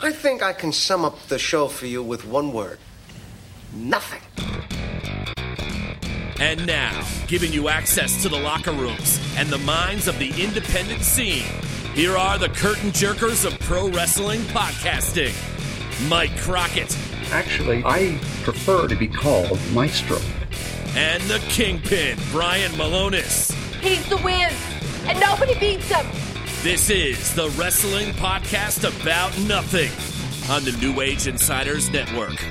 I think I can sum up the show for you with one word nothing. And now, giving you access to the locker rooms and the minds of the independent scene, here are the curtain jerkers of pro wrestling podcasting Mike Crockett Actually, I prefer to be called Maestro. and the Kingpin, Brian Milonas. He's the win, and nobody beats him. This is the Wrestling Podcast About Nothing on the New Age Insiders Network.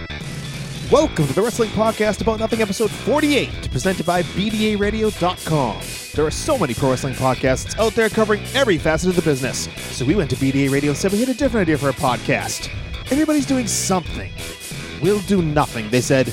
Welcome to the Wrestling Podcast About Nothing, episode 48, presented by BDARadio.com. There are so many pro wrestling podcasts out there covering every facet of the business. So we went to BDA Radio and said we had a different idea for a podcast. Everybody's doing something. We'll do nothing. They said,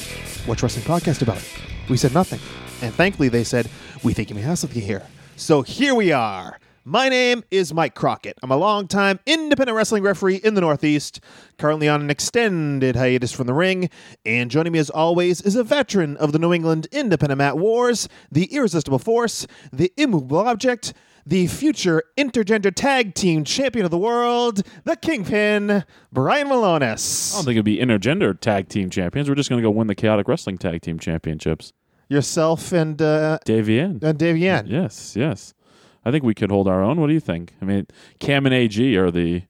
What's wrestling podcast about? We said nothing. And thankfully, they said, We think you may have something here. So here we are. My name is Mike Crockett. I'm a longtime independent wrestling referee in the Northeast, currently on an extended hiatus from the ring. And joining me as always is a veteran of the New England independent mat wars, the irresistible force, the immovable object, the future intergender tag team champion of the world, the Kingpin, Brian Milonas. I don't think it'd be intergender tag team champions. We're just going to go win the chaotic wrestling tag team championships. Yourself and uh, Dave Yen. and Dave Yan. Yes, yes. I think we could hold our own. What do you think? I mean, Cam and AG are the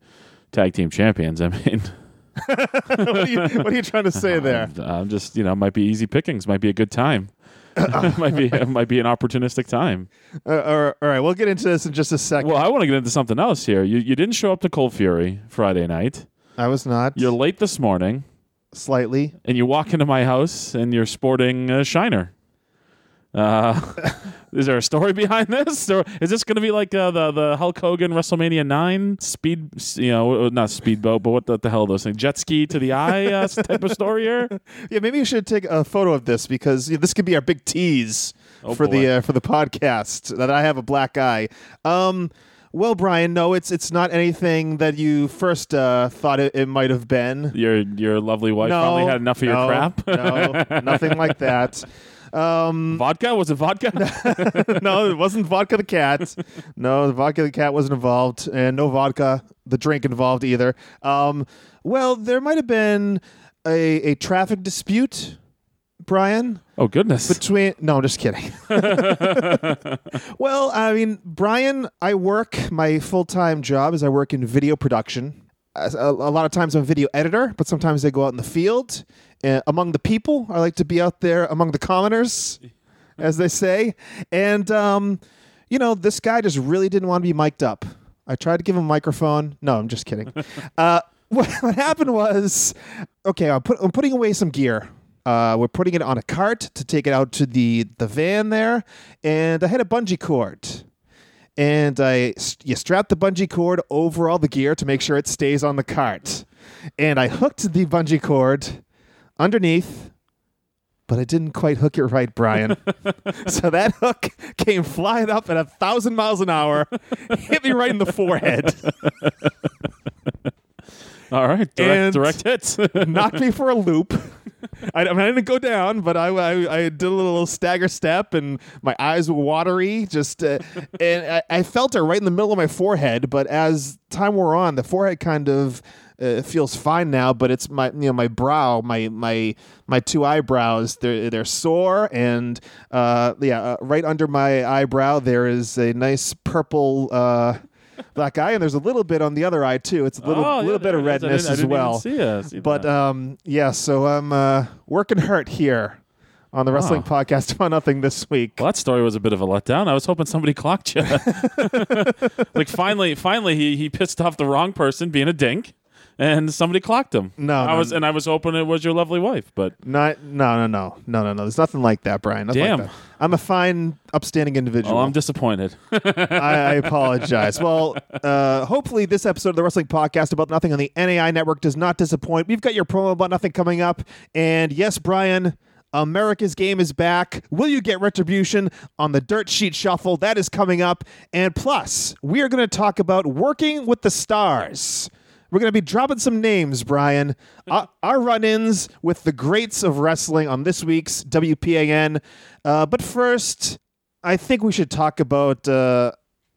tag team champions. I mean, what, are you, what are you trying to say there? I'm, I'm just you know, might be easy pickings. Might be a good time. might be might be an opportunistic time. Uh, all right, all right, we'll get into this in just a second. Well, I want to get into something else here. You you didn't show up to Cold Fury Friday night. I was not. You're late this morning, slightly. and you walk into my house and you're sporting a Shiner. Uh, is there a story behind this, or is this going to be like uh, the the Hulk Hogan WrestleMania nine speed, you know, not speedboat, but what the, the hell are those things? Jet ski to the eye uh, type of story here. Yeah, maybe you should take a photo of this because you know, this could be our big tease Oh, for the uh, for the podcast that I have a black eye. Um, well, Brian, no, it's it's not anything that you first uh, thought it, it might have been. Your your lovely wife no, finally had enough of your crap. no, nothing like that. Um, vodka was it vodka? no, it wasn't vodka the cat. No, the vodka the cat wasn't involved, and no vodka the drink involved either. Um, well, there might have been a, a traffic dispute, Brian, oh goodness. between. No, I'm just kidding. well, I mean, Brian, I work. My full time job is I work in video production. A, a lot of times I'm a video editor, but sometimes I go out in the field uh, among the people. I like to be out there among the commoners, as they say. And um, you know, this guy just really didn't want to be mic'd up. I tried to give him a microphone. No, I'm just kidding. uh, what, what happened was, okay, I'm, put, I'm putting away some gear. Uh, we're putting it on a cart to take it out to the the van there, and I had a bungee cord, and I you strap the bungee cord over all the gear to make sure it stays on the cart, and I hooked the bungee cord underneath, but I didn't quite hook it right, Brian. so that hook came flying up at a thousand miles an hour, hit me right in the forehead, All right, direct, direct hits. knocked me for a loop. I, I mean, I didn't go down, but I, I, I did a little stagger step, and my eyes were watery. Just uh, and I, I felt it right in the middle of my forehead. But as time wore on, the forehead kind of uh, feels fine now. But it's my you know my brow, my my my two eyebrows. They're they're sore, and uh, yeah, uh, right under my eyebrow there is a nice purple. Uh, Black eye, and there's a little bit on the other eye too. It's a little, Oh, yeah, little bit of it redness as well. see, see But um, yeah, so I'm uh, working hurt here on the wrestling Oh. podcast about nothing this week. Well, that story was a bit of a letdown. I was hoping somebody clocked you. like finally, finally, he he pissed off the wrong person, being a dink, and somebody clocked him. No, I no, was, and I was hoping it was your lovely wife, but Not, no, no, no, no, no, no. There's nothing like that, Brian. Nothing Damn. Like that. I'm a fine, upstanding individual. oh, I'm disappointed. I, I apologize. Well, uh, hopefully, this episode of the Wrestling Podcast about nothing on the NAI network does not disappoint. We've got your promo about nothing coming up, and yes, Brian. America's game is back. Will you get retribution on the Dirt Sheet Shuffle? That is coming up. And plus, we are going to talk about working with the stars. We're going to be dropping some names, Brian. our, our run ins with the greats of wrestling on this week's WPAN. Uh, but first, I think we should talk about uh,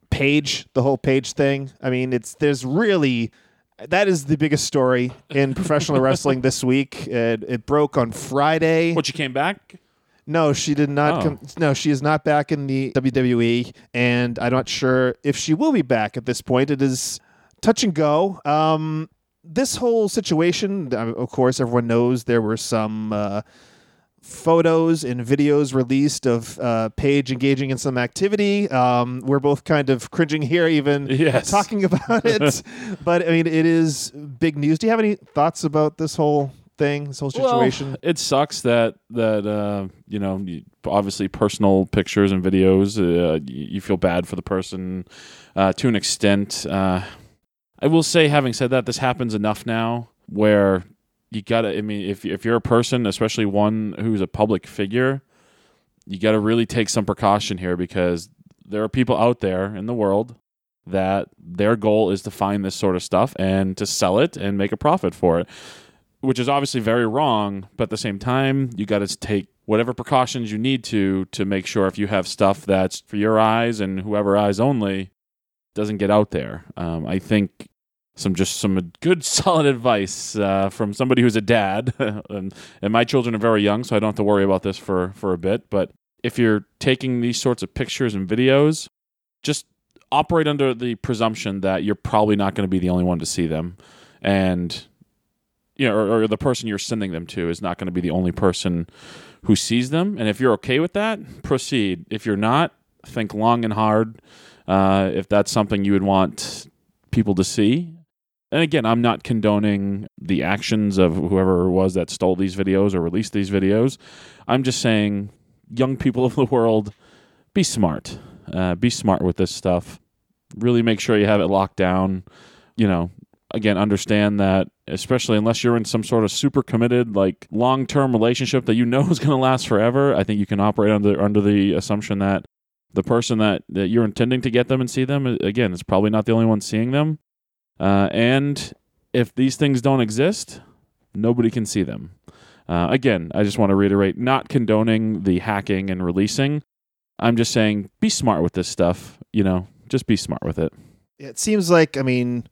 Paige, the whole Paige thing. I mean, it's there's really that is the biggest story in professional wrestling this week. It, it broke on Friday. What she came back? No, she did not Oh. come. No, she is not back in the WWE, and I'm not sure if she will be back at this point. It is touch and go. Um, this whole situation, uh, of course, everyone knows there were some uh, photos and videos released of uh, Paige engaging in some activity. Um, we're both kind of cringing here, even Yes. talking about it. but I mean, it is big news. Do you have any thoughts about this whole thing, this whole situation? Well, it sucks that that uh, you know obviously personal pictures and videos. Uh, you you feel bad for the person uh, to an extent. I will say, having said that, this happens enough now where you gotta. I mean, if if you're a person, especially one who's a public figure, you got to really take some precaution here because there are people out there in the world that their goal is to find this sort of stuff and to sell it and make a profit for it which is obviously very wrong but at the same time you got to take whatever precautions you need to to make sure if you have stuff that's for your eyes and whoever eyes only doesn't get out there. Um, i think some just some good solid advice uh, from somebody who's a dad. And, and my children are very young so i don't have to worry about this for for a bit. But if you're taking these sorts of pictures and videos just operate under the presumption that you're probably not going to be the only one to see them. And you know, or, or the person you're sending them to is not going to be the only person who sees them. And if you're okay with that, proceed. If you're not, think long and hard uh, if that's something you would want people to see. And again, I'm not condoning the actions of whoever it was that stole these videos or released these videos. I'm just saying, young people of the world, be smart. Uh, be smart with this stuff. Really make sure you have it locked down. You know, again understand that especially unless you're in some sort of super committed like long-term relationship that you know is going to last forever i think you can operate under under the assumption that the person that, that you're intending to get them and see them again is probably not the only one seeing them. Uh, and if these things don't exist nobody can see them. Uh, again i just want to reiterate not condoning the hacking and releasing. I'm just saying be smart with this stuff you know just be smart with it. It seems like I mean,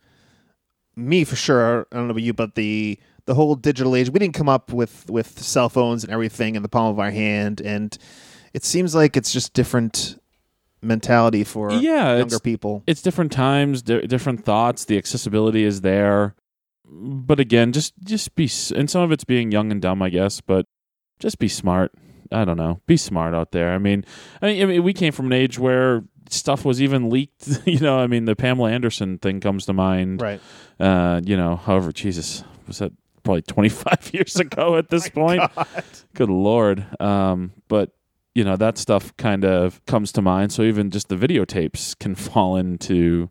me for sure. I don't know about you, but the the whole digital age, we didn't come up with with cell phones and everything in the palm of our hand, and it seems like it's just different mentality for Yeah, younger it's- people. it's different times, di- different thoughts. The accessibility is there, but again, just just be. And some of it's being young and dumb, I guess. But just be smart. I don't know. Be smart out there. I mean, I mean, I mean, we came from an age where stuff was even leaked. you know, I mean, the Pamela Anderson thing comes to mind. Right. Uh, you know, however, Jesus, was that probably 25 years ago at this point? Good lord. Um, but you know that stuff kind of comes to mind. So even just the videotapes can fall into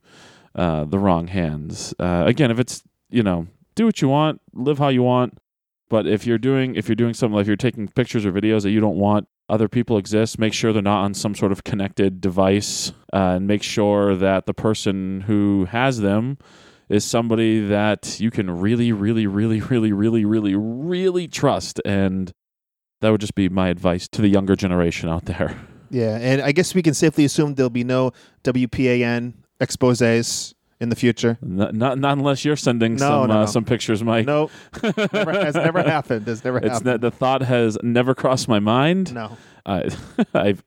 uh, the wrong hands. Uh, again, if it's you know, do what you want, live how you want. But if you're doing if you're doing something like if you're taking pictures or videos that you don't want other people exist, make sure they're not on some sort of connected device, uh, and make sure that the person who has them is somebody that you can really, really, really, really, really, really, really trust. And that would just be my advice to the younger generation out there. Yeah, and I guess we can safely assume there'll be no WPAN exposes in the future. Not, not, not unless you're sending No, some no, uh, no. some pictures, Mike. No, never, has never happened. Has never it's happened. not, the thought has never crossed my mind. no. I, I've,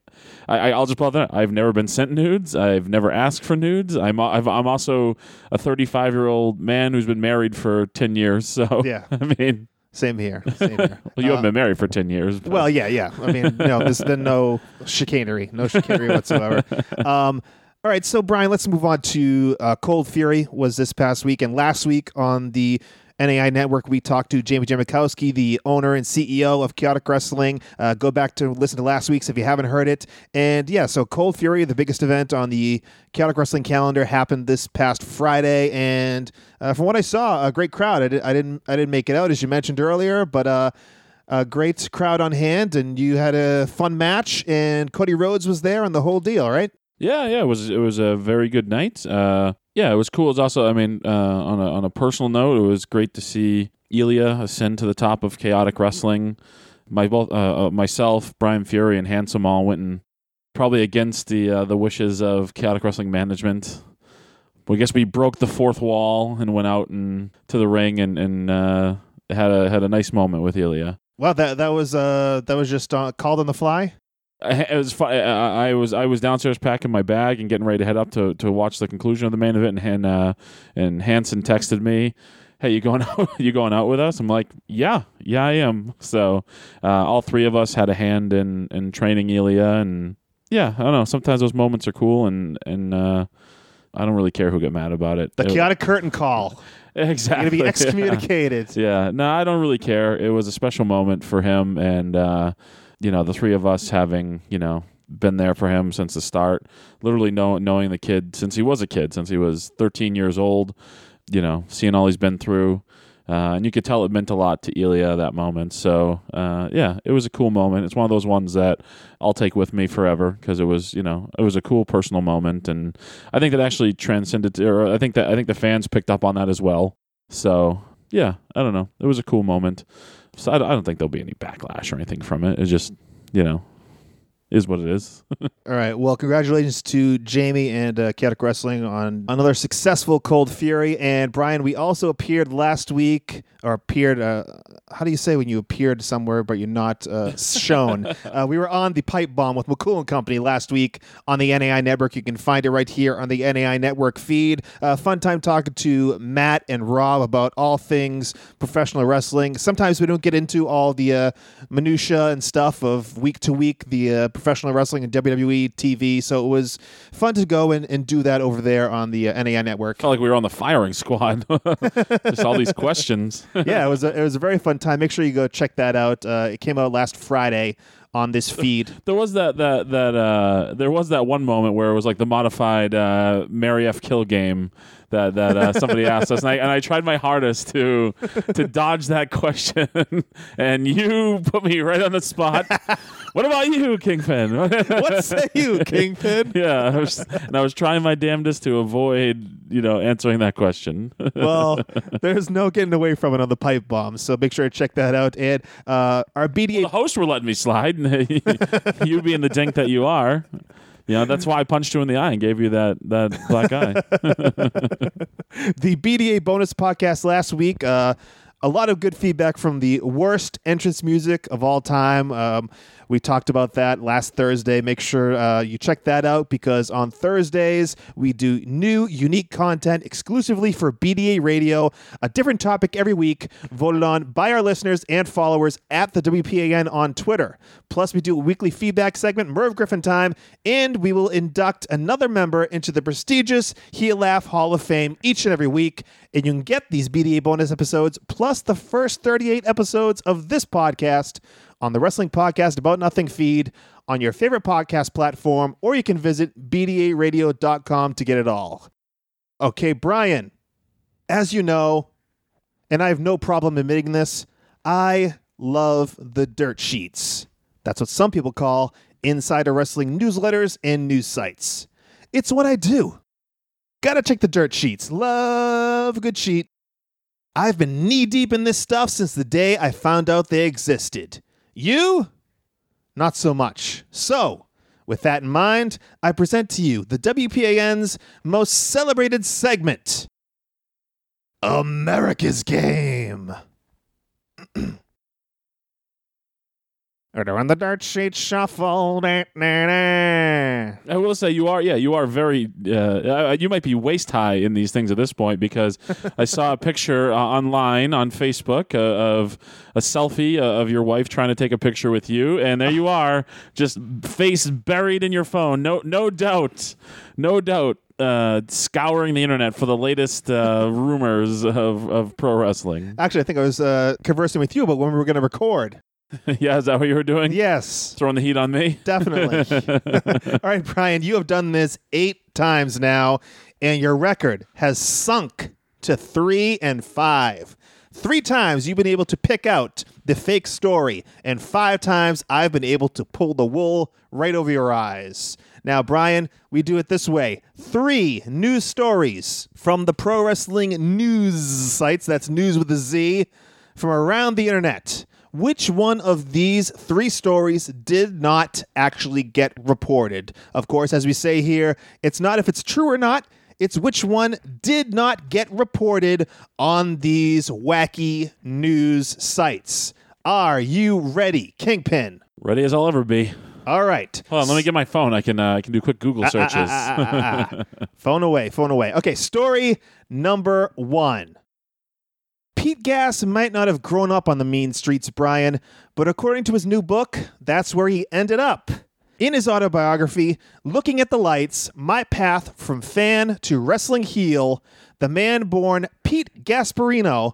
I, I'll just out that I've never been sent nudes. I've never asked for nudes. I'm, I've, I'm also a 35 year old man who's been married for 10 years. So Yeah. I mean, Same here. Same here. well, you Uh, haven't been married for 10 years. but- Well, yeah, yeah. I mean, no, there's been no chicanery, no chicanery whatsoever. Um, all right, so Brian, let's move on to uh, Cold Fury. Was this past week and last week on the NAI Network? We talked to Jamie Jamikowski, the owner and CEO of Chaotic Wrestling. Uh, go back to listen to last week's if you haven't heard it. And yeah, so Cold Fury, the biggest event on the Chaotic Wrestling calendar, happened this past Friday, and uh, from what I saw, a great crowd. I, did, I didn't, I didn't make it out as you mentioned earlier, but. Uh, a great crowd on hand, and you had a fun match, and Cody Rhodes was there, and the whole deal, right? Yeah, yeah, it was it was a very good night. Uh, yeah, it was cool. It's also, I mean, uh, on a on a personal note, it was great to see Ilya ascend to the top of chaotic wrestling. My both uh, uh, myself, Brian Fury, and Handsome all went and probably against the uh, the wishes of chaotic wrestling management. well, I guess we broke the fourth wall and went out and to the ring and and uh, had a had a nice moment with Ilya. Well, that that was uh that was just uh, called on the fly. I- It was fu- I I was I was downstairs packing my bag and getting ready to head up to, to watch the conclusion of the main event, and uh, and Hanson texted me, "Hey, you going out? you going out with us?" I'm like, "Yeah, yeah, I am." So uh, all three of us had a hand in in training Ilya, and yeah, I don't know. Sometimes those moments are cool, and and uh, I don't really care who get mad about it. The It- chaotic curtain call. You're exactly gonna be yeah. excommunicated. Yeah, no, I don't really care. It was a special moment for him, and uh, you know, the three of us having you know been there for him since the start, literally know, knowing the kid since he was a kid, since he was 13 years old. You know, seeing all he's been through, uh, and you could tell it meant a lot to Ilya that moment. So uh, yeah, it was a cool moment. It's one of those ones that I'll take with me forever because it was you know it was a cool personal moment, and I think that actually transcended. To, or I think that I think the fans picked up on that as well. So yeah, I don't know. It was a cool moment. So I, don't- think there'll be any backlash or anything from it. It's just you know is what it is. All right. Well, congratulations to Jamie and uh, Chaotic Wrestling on another successful Cold Fury. And Brian, we also appeared last week, or appeared. Uh, how do you say when you appeared somewhere but you're not uh, shown? uh, we were on the Pipe Bomb with McCool and Company last week on the NAI Network. You can find it right here on the NAI Network feed. Uh, fun time talking to Matt and Rob about all things professional wrestling. Sometimes we don't get into all the uh, minutia and stuff of week to week the uh, professional wrestling and WWE TV. So it was fun to go and, and do that over there on the uh, NAI Network. Felt like we were on the firing squad. just all these questions. yeah, it was a, it was a very fun time. Make sure you go check that out. Uh, it came out last Friday on this feed. There was that that that uh, there was that one moment where it was like the modified uh, Mary F. Kill game that that uh, somebody asked us, and I, and I tried my hardest to to dodge that question, and you put me right on the spot. what about you, Kingpin? what say you, Kingpin? yeah, I was, and I was trying my damnedest to avoid you know answering that question. well, there's no getting away from it on the pipe bomb. So make sure to check that out. And uh, our BDA the hosts were letting me slide, you being the dink that you are. You know, that's why I punched you in the eye and gave you that that black eye. the BDA bonus podcast last week. Uh, a lot of good feedback from the worst entrance music of all time. Um, we talked about that last Thursday. Make sure uh, you check that out because on Thursdays we do new, unique content exclusively for BDA Radio. A different topic every week, voted on by our listeners and followers at the WPAN on Twitter. Plus, we do a weekly feedback segment, Merv Griffin time, and we will induct another member into the prestigious Heel Laugh Hall of Fame each and every week. And you can get these BDA bonus episodes plus the first 38 episodes of this podcast on the Wrestling Podcast About Nothing feed on your favorite podcast platform, or you can visit BDARadio.com to get it all. Okay, Brian, as you know, and I have no problem admitting this, I love the dirt sheets. That's what some people call insider wrestling newsletters and news sites. It's what I do. Gotta check the dirt sheets. Love a good sheet. I've been knee deep in this stuff since the day I found out they existed. You? Not so much. So, with that in mind, I present to you the WPAN's most celebrated segment America's Game. Order on the dirt sheet shuffle. Da, da, da. I will say you are, yeah, you are very. Uh, uh, you might be waist high in these things at this point because I saw a picture uh, online on Facebook uh, of a selfie uh, of your wife trying to take a picture with you, and there you are, just face buried in your phone. No, no doubt, no doubt. Uh, scouring the internet for the latest uh, rumors of, of pro wrestling. Actually, I think I was uh, conversing with you about when we were going to record. yeah, is that what you were doing? Yes, Throwing the heat on me? definitely. All right, Brian, you have done this eight times now, and your record has sunk to three and five. Three times you've been able to pick out the fake story, and five times I've been able to pull the wool right over your eyes. Now, Brian, we do it this way three news stories from the pro wrestling news sites, that's news with a Z, from around the internet. Which one of these three stories did not actually get reported? Of course, as we say here, it's not if it's true or not, It's which one did not get reported on these wacky news sites. Are you ready, Kingpin? Ready as I'll ever be. All right. Hold on, let me get my phone. I can uh, I can do quick Google searches. phone away, phone away. Okay, story number one. Pete Gas might not have grown up on the mean streets, Brian, but according to his new book, that's where he ended up. In his autobiography, Looking at the Lights My Path from Fan to Wrestling Heel, the man born Pete Gasparino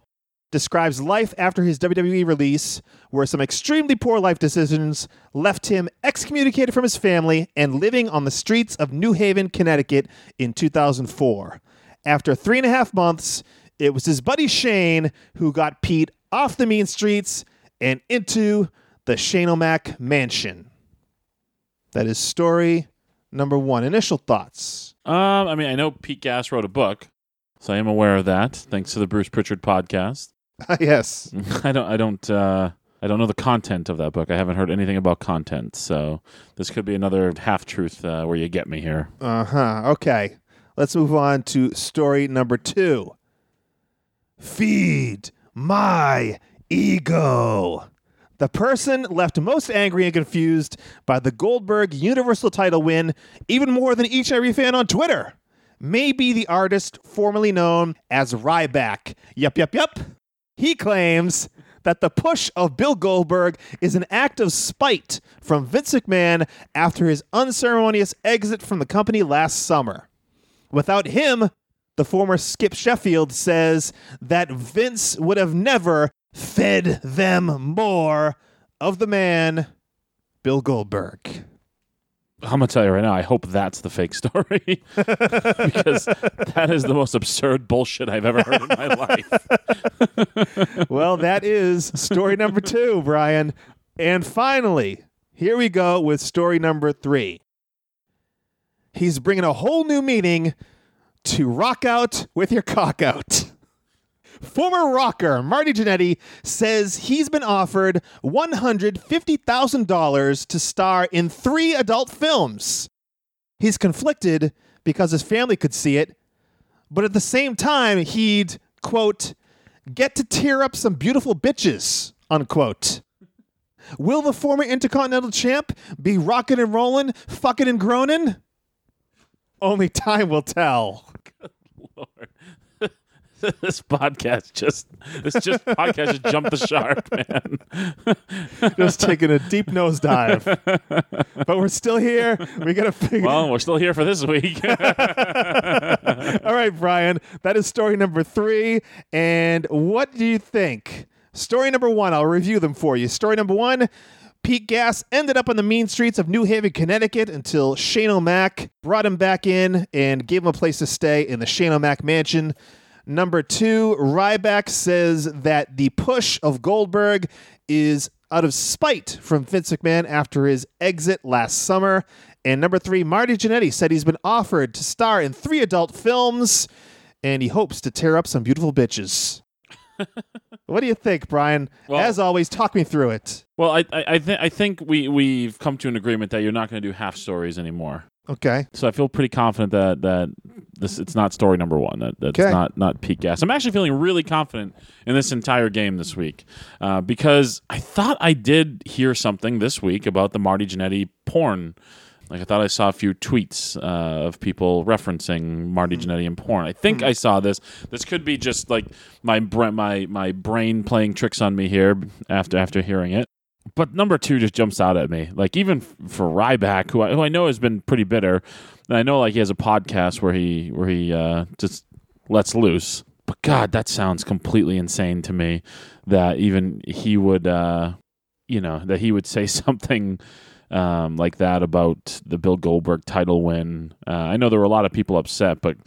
describes life after his WWE release, where some extremely poor life decisions left him excommunicated from his family and living on the streets of New Haven, Connecticut in 2004. After three and a half months, it was his buddy Shane who got Pete off the mean streets and into the Shane O'Mac mansion. That is story number one. Initial thoughts. um, I mean, I know Pete Gas wrote a book, so I am aware of that. Thanks to the Bruce Pritchard podcast. yes. I don't. I don't. Uh, I don't know the content of that book. I haven't heard anything about content, so this could be another half truth uh, where you get me here. Uh huh. Okay. Let's move on to story number two. Feed my ego. The person left most angry and confused by the Goldberg Universal title win, even more than each and every fan on Twitter, may be the artist formerly known as Ryback. Yup, yup, yup. He claims that the push of Bill Goldberg is an act of spite from Vince McMahon after his unceremonious exit from the company last summer. Without him, the former Skip Sheffield says that Vince would have never fed them more of the man, Bill Goldberg. I'm gonna tell you right now. I hope that's the fake story because that is the most absurd bullshit I've ever heard in my life. well, that is story number two, Brian. And finally, here we go with story number three. He's bringing a whole new meaning to rock out with your cock out. Former rocker Marty Jannetty says he's been offered $150,000 to star in three adult films. He's conflicted because his family could see it, but at the same time, he'd, quote, get to tear up some beautiful bitches, unquote. Will the former Intercontinental Champ be rocking and rolling, fucking and groaning? Only time will tell. Lord. this podcast just this just podcast just jumped the shark, man. Just taking a deep nosedive. but we're still here. We got to figure Well, we're still here for this week. All right, Brian. That is story number three. And what do you think? Story number one, I'll review them for you. Story number one Pete Gas ended up on the mean streets of New Haven, Connecticut until Shane O'Mac brought him back in and gave him a place to stay in the Shane O'Mac mansion. Number two, Ryback says that the push of Goldberg is out of spite from Vince McMahon after his exit last summer. And number three, Marty Jannetty said he's been offered to star in three adult films and he hopes to tear up some beautiful bitches. what do you think, Brian? Well- As always, talk me through it. well, I I, I, th- I think we we've come to an agreement that you're not going to do half stories anymore. Okay. So I feel pretty confident that that this it's not story number one. That that's Okay. not not Pete Gas. I'm actually feeling really confident in this entire game this week uh, because I thought I did hear something this week about the Marty Jannetty porn. Like I thought I saw a few tweets uh, of people referencing Marty Jannetty in porn. I think I saw this. This could be just like my bra- my my brain playing tricks on me here after after hearing it but number two just jumps out at me. Like even for Ryback, who I, who I know has been pretty bitter, and I know like he has a podcast where he where he uh, just lets loose. But God, that sounds completely insane to me. That even he would, uh, you know, that he would say something um, like that about the Bill Goldberg title win. Uh, I know there were a lot of people upset, but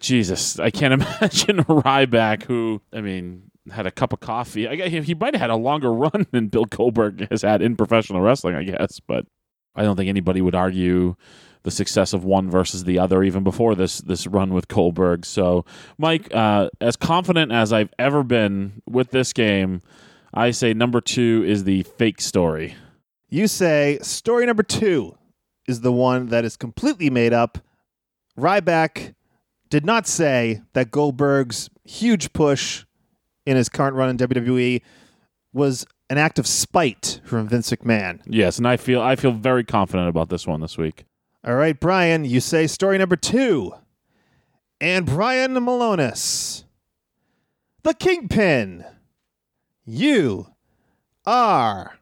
Jesus, I can't imagine Ryback, who I mean had a cup of coffee. I, he might have had a longer run than Bill Goldberg has had in professional wrestling, I guess. But I don't think anybody would argue the success of one versus the other, even before this this run with Goldberg. So, Mike, uh, as confident as I've ever been with this game, I say number two is the fake story. You say story number two is the one that is completely made up. Ryback did not say that Goldberg's huge push in his current run in WWE was an act of spite from Vince McMahon. Yes, and I feel I feel very confident about this one this week. All right, Brian, you say story number two. And Brian Milonas, the Kingpin. You are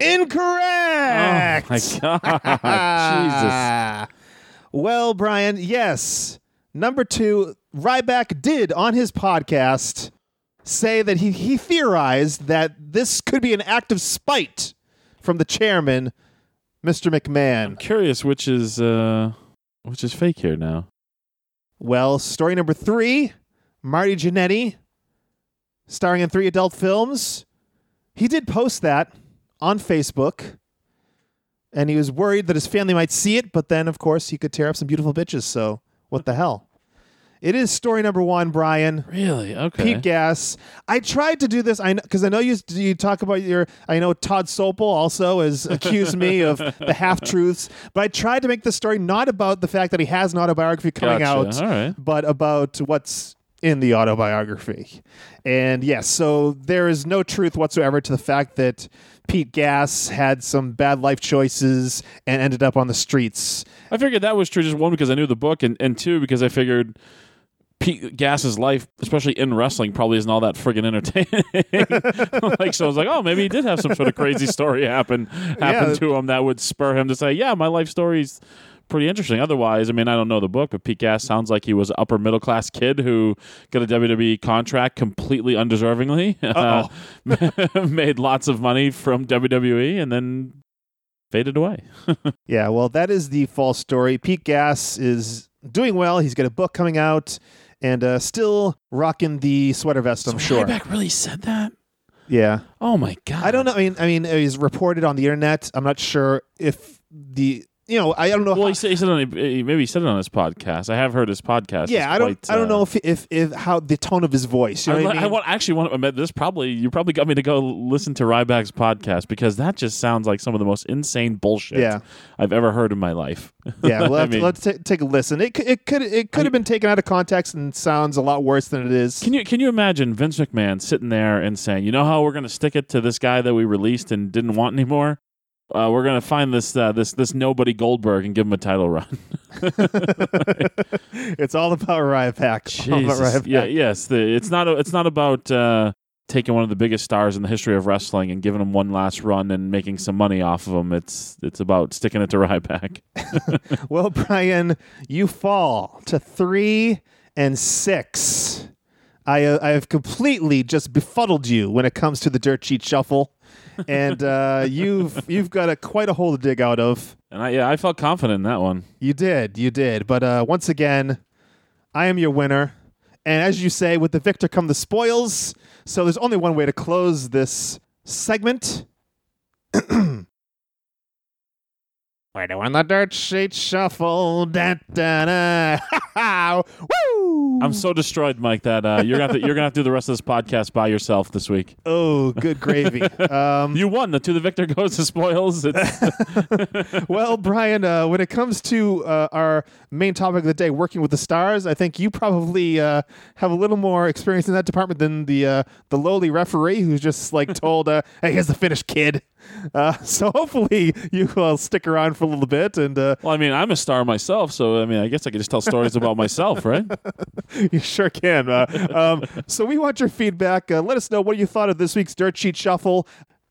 incorrect. Oh my god. Jesus. Well, Brian, yes. Number two, Ryback did on his podcast say that he, he theorized that this could be an act of spite from the chairman, Mr. McMahon. Curious which is uh which is fake here now. Well, story number three Marty Jannetty, starring in three adult films. He did post that on Facebook, and he was worried that his family might see it, but then, of course, he could tear up some beautiful bitches, so what the hell? It is story number one, Brian. Really? Okay. Pete Gas. I tried to do this. I because I know you you talk about your. I know Todd Sopel also has accused me of the half truths, but I tried to make the story not about the fact that he has an autobiography coming Gotcha. out, All right. but about what's in the autobiography. And yes, so there is no truth whatsoever to the fact that Pete Gas had some bad life choices and ended up on the streets. I figured that was true just one because I knew the book and, and two because I figured Pete Gas's life, especially in wrestling, probably isn't all that friggin' entertaining. like so I was like, oh, maybe he did have some sort of crazy story happen happen Yeah. to him that would spur him to say, Yeah, my life story's pretty interesting. Otherwise, I mean, I don't know the book, but Pete Gas sounds like he was an upper middle class kid who got a WWE contract completely undeservingly. Uh, made lots of money from WWE and then faded away. Yeah, well, that is the false story. Pete Gas is doing well. He's got a book coming out and uh, still rocking the sweater vest, I'm sure. Ryback really said that? Yeah. Oh my god. I don't know. I mean, I mean, it was reported on the internet. I'm not sure if the, you know, I don't know. Well, how, he said, he said on a, maybe he said it on his podcast. I have heard his podcast. yeah, I don't, quite, I don't uh, know if, if, if how the tone of his voice. You know I, what I I mean? want actually want to admit this. Probably you probably got me to go listen to Ryback's podcast because that just sounds like some of the most insane bullshit Yeah. I've ever heard in my life. yeah, we'll I have to, mean- let's ta- take a listen. It, it could it could have been taken out of context and sounds a lot worse than it is. Can you can you imagine Vince McMahon sitting there and saying, "You know how we're going to stick it to this guy that we released and didn't want anymore? Uh, we're going to find this uh, this this nobody Goldberg and give him a title run." it's all about Ryback. About Jesus. Ryback. Yeah, yes. The, it's not. It's not about uh, taking one of the biggest stars in the history of wrestling and giving him one last run and making some money off of him. It's it's about sticking it to Ryback. Well, Brian, you fall to three and six. I uh, I have completely just befuddled you when it comes to the dirt sheet shuffle, and uh, you've you've got a quite a hole to dig out of. And I, yeah, I felt confident in that one. You did, you did. But uh, once again, I am your winner. And as you say, with the victor come the spoils. So there's only one way to close this segment. We're doing the dirt sheet shuffle. Da, da, da. Woo! I'm so destroyed, Mike, that uh, you're gonna have to, you're gonna have to do the rest of this podcast by yourself this week. oh, good gravy. um, You won. The to the victor goes to spoils. Well, Brian, uh, when it comes to uh, our main topic of the day, working with the stars, I think you probably uh, have a little more experience in that department than the uh, the lowly referee who's just like told, uh, "Hey, here's the finished kid." Uh, so hopefully you will stick around for a little bit, and uh, well, I mean, I'm a star myself, so I mean, I guess I could just tell stories about myself, right? you sure can. Uh, um, so we want your feedback. Uh, let us know what you thought of this week's Dirt Sheet Shuffle.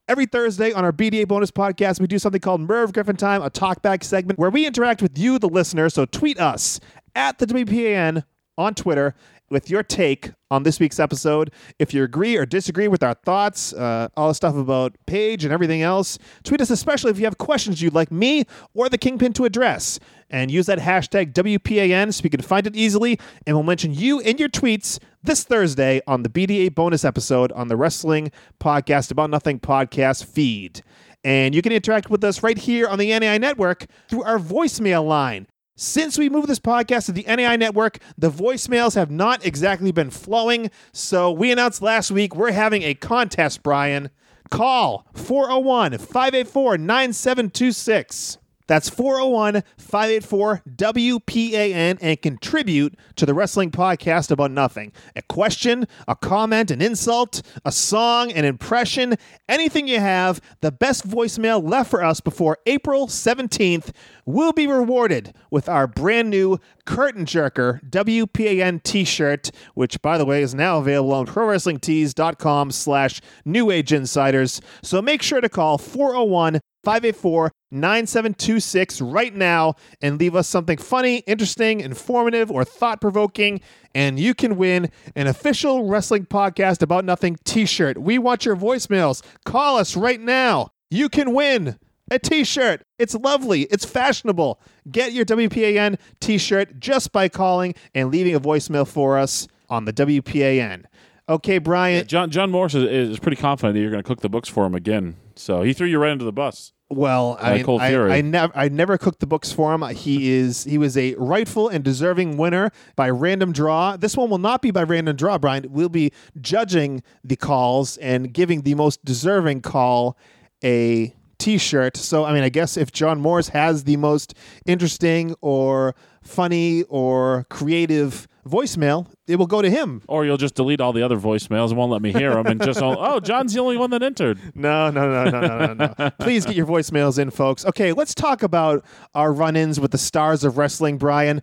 Every Thursday on our BDA bonus podcast, we do something called Merv Griffin Time, a talkback segment where we interact with you, the listener. So tweet us at the WPAN on Twitter with your take on this week's episode. If you agree or disagree with our thoughts, uh, all the stuff about Paige and everything else, tweet us, especially if you have questions you'd like me or the Kingpin to address. And use that hashtag WPAN so we can find it easily. And we'll mention you in your tweets this Thursday on the BDA bonus episode on the Wrestling Podcast About Nothing podcast feed. And you can interact with us right here on the NAI network through our voicemail line. Since we moved this podcast to the NAI network, the voicemails have not exactly been flowing. So we announced last week we're having a contest, Brian. Call 401 584 9726. That's 401 584 WPAN and contribute to the wrestling podcast about nothing. A question, a comment, an insult, a song, an impression, anything you have, the best voicemail left for us before April 17th will be rewarded with our brand new Curtain Jerker WPAN t-shirt, which by the way is now available on ProWrestlingTees.com slash New Age Insiders. So make sure to call 401 584 9726 right now and leave us something funny, interesting, informative, or thought provoking, and you can win an official wrestling podcast about nothing t shirt. We want your voicemails. Call us right now. You can win a t shirt. It's lovely, it's fashionable. Get your WPAN t shirt just by calling and leaving a voicemail for us on the WPAN. Okay, Brian. John John Morris is, is pretty confident that you're going to cook the books for him again. So he threw you right into the bus. Well, I, Cold I. I never, I never cooked the books for him. He is, he was a rightful and deserving winner by random draw. This one will not be by random draw, Brian. We'll be judging the calls and giving the most deserving call a T-shirt. So, I mean, I guess if John Morris has the most interesting or funny or creative voicemail, it will go to him. Or you'll just delete all the other voicemails and won't let me hear them and just, oh, oh, John's the only one that entered. No, no, no, no, no, no, no. Please get your voicemails in, folks. Okay, let's talk about our run ins with the stars of wrestling, Brian.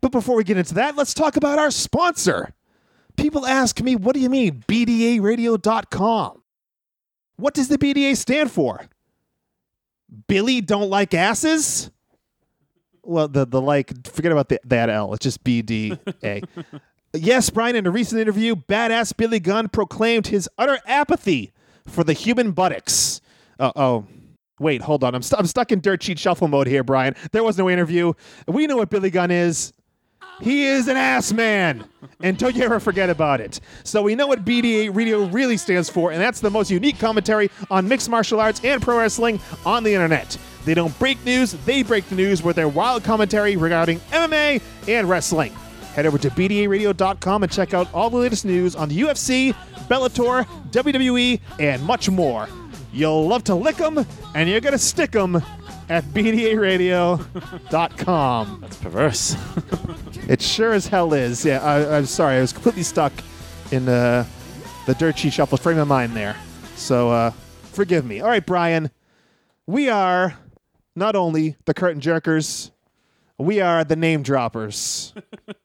But before we get into that, let's talk about our sponsor. People ask me, what do you mean, BDARadio.com? What does the BDA stand for? Billy don't like asses? Well, the, the like, forget about the, that L. It's just BDA. Yes, Brian, in a recent interview, badass Billy Gunn proclaimed his utter apathy for the human buttocks. Uh oh. Wait, hold on. I'm, st- I'm stuck in dirt sheet shuffle mode here, Brian. There was no interview. We know what Billy Gunn is. He is an ass man. And don't you ever forget about it. So we know what BDA Radio really stands for, and that's the most unique commentary on mixed martial arts and pro wrestling on the internet. They don't break news, they break the news with their wild commentary regarding MMA and wrestling. Head over to BDARadio.com and check out all the latest news on the UFC, Bellator, WWE, and much more. You'll love to lick 'em, and you're going to stick 'em at BDARadio.com. That's perverse. It sure as hell is. Yeah, I, I'm sorry. I was completely stuck in uh, the dirt sheet shuffle frame of mind there. So uh, forgive me. All right, Brian. We are not only the curtain jerkers, we are the name droppers.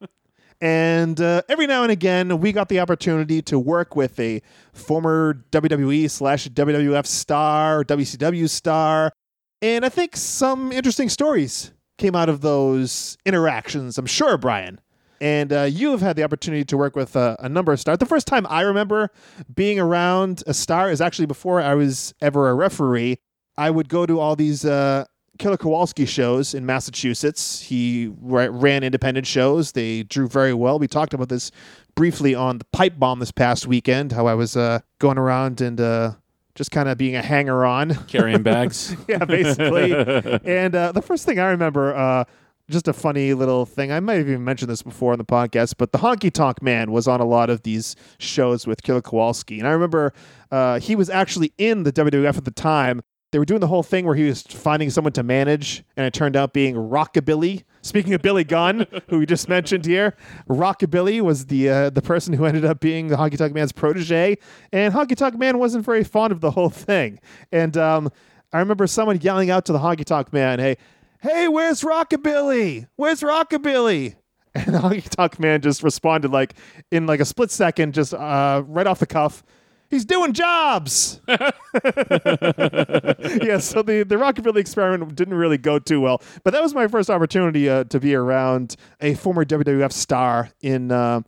and uh, every now and again, we got the opportunity to work with a former WWE slash WWF star, WCW star, and I think some interesting stories came out of those interactions, I'm sure, Brian. And uh, you have had the opportunity to work with uh, a number of stars. The first time I remember being around a star is actually before I was ever a referee. I would go to all these uh, Killer Kowalski shows in Massachusetts. He ran independent shows. They drew very well. We talked about this briefly on the Pipe Bomb this past weekend, how I was uh, going around and uh, just kind of being a hanger on. Carrying bags. yeah, basically. and uh, the first thing I remember, uh, just a funny little thing. I might have even mentioned this before on the podcast, but the Honky Tonk Man was on a lot of these shows with Killer Kowalski, and I remember uh, he was actually in the WWF at the time. They were doing the whole thing where he was finding someone to manage, and it turned out being Rockabilly. Speaking of Billy Gunn, who we just mentioned here, Rockabilly was the uh, the person who ended up being the Honky Tonk Man's protege, and Honky Tonk Man wasn't very fond of the whole thing. And um, I remember someone yelling out to the Honky Tonk Man, "Hey, hey, where's Rockabilly? Where's Rockabilly?" And the Honky Tonk Man just responded like in like a split second, just uh, right off the cuff. He's doing jobs. yeah, so the, the Rockabilly experiment didn't really go too well. But that was my first opportunity uh, to be around a former WWF star in uh,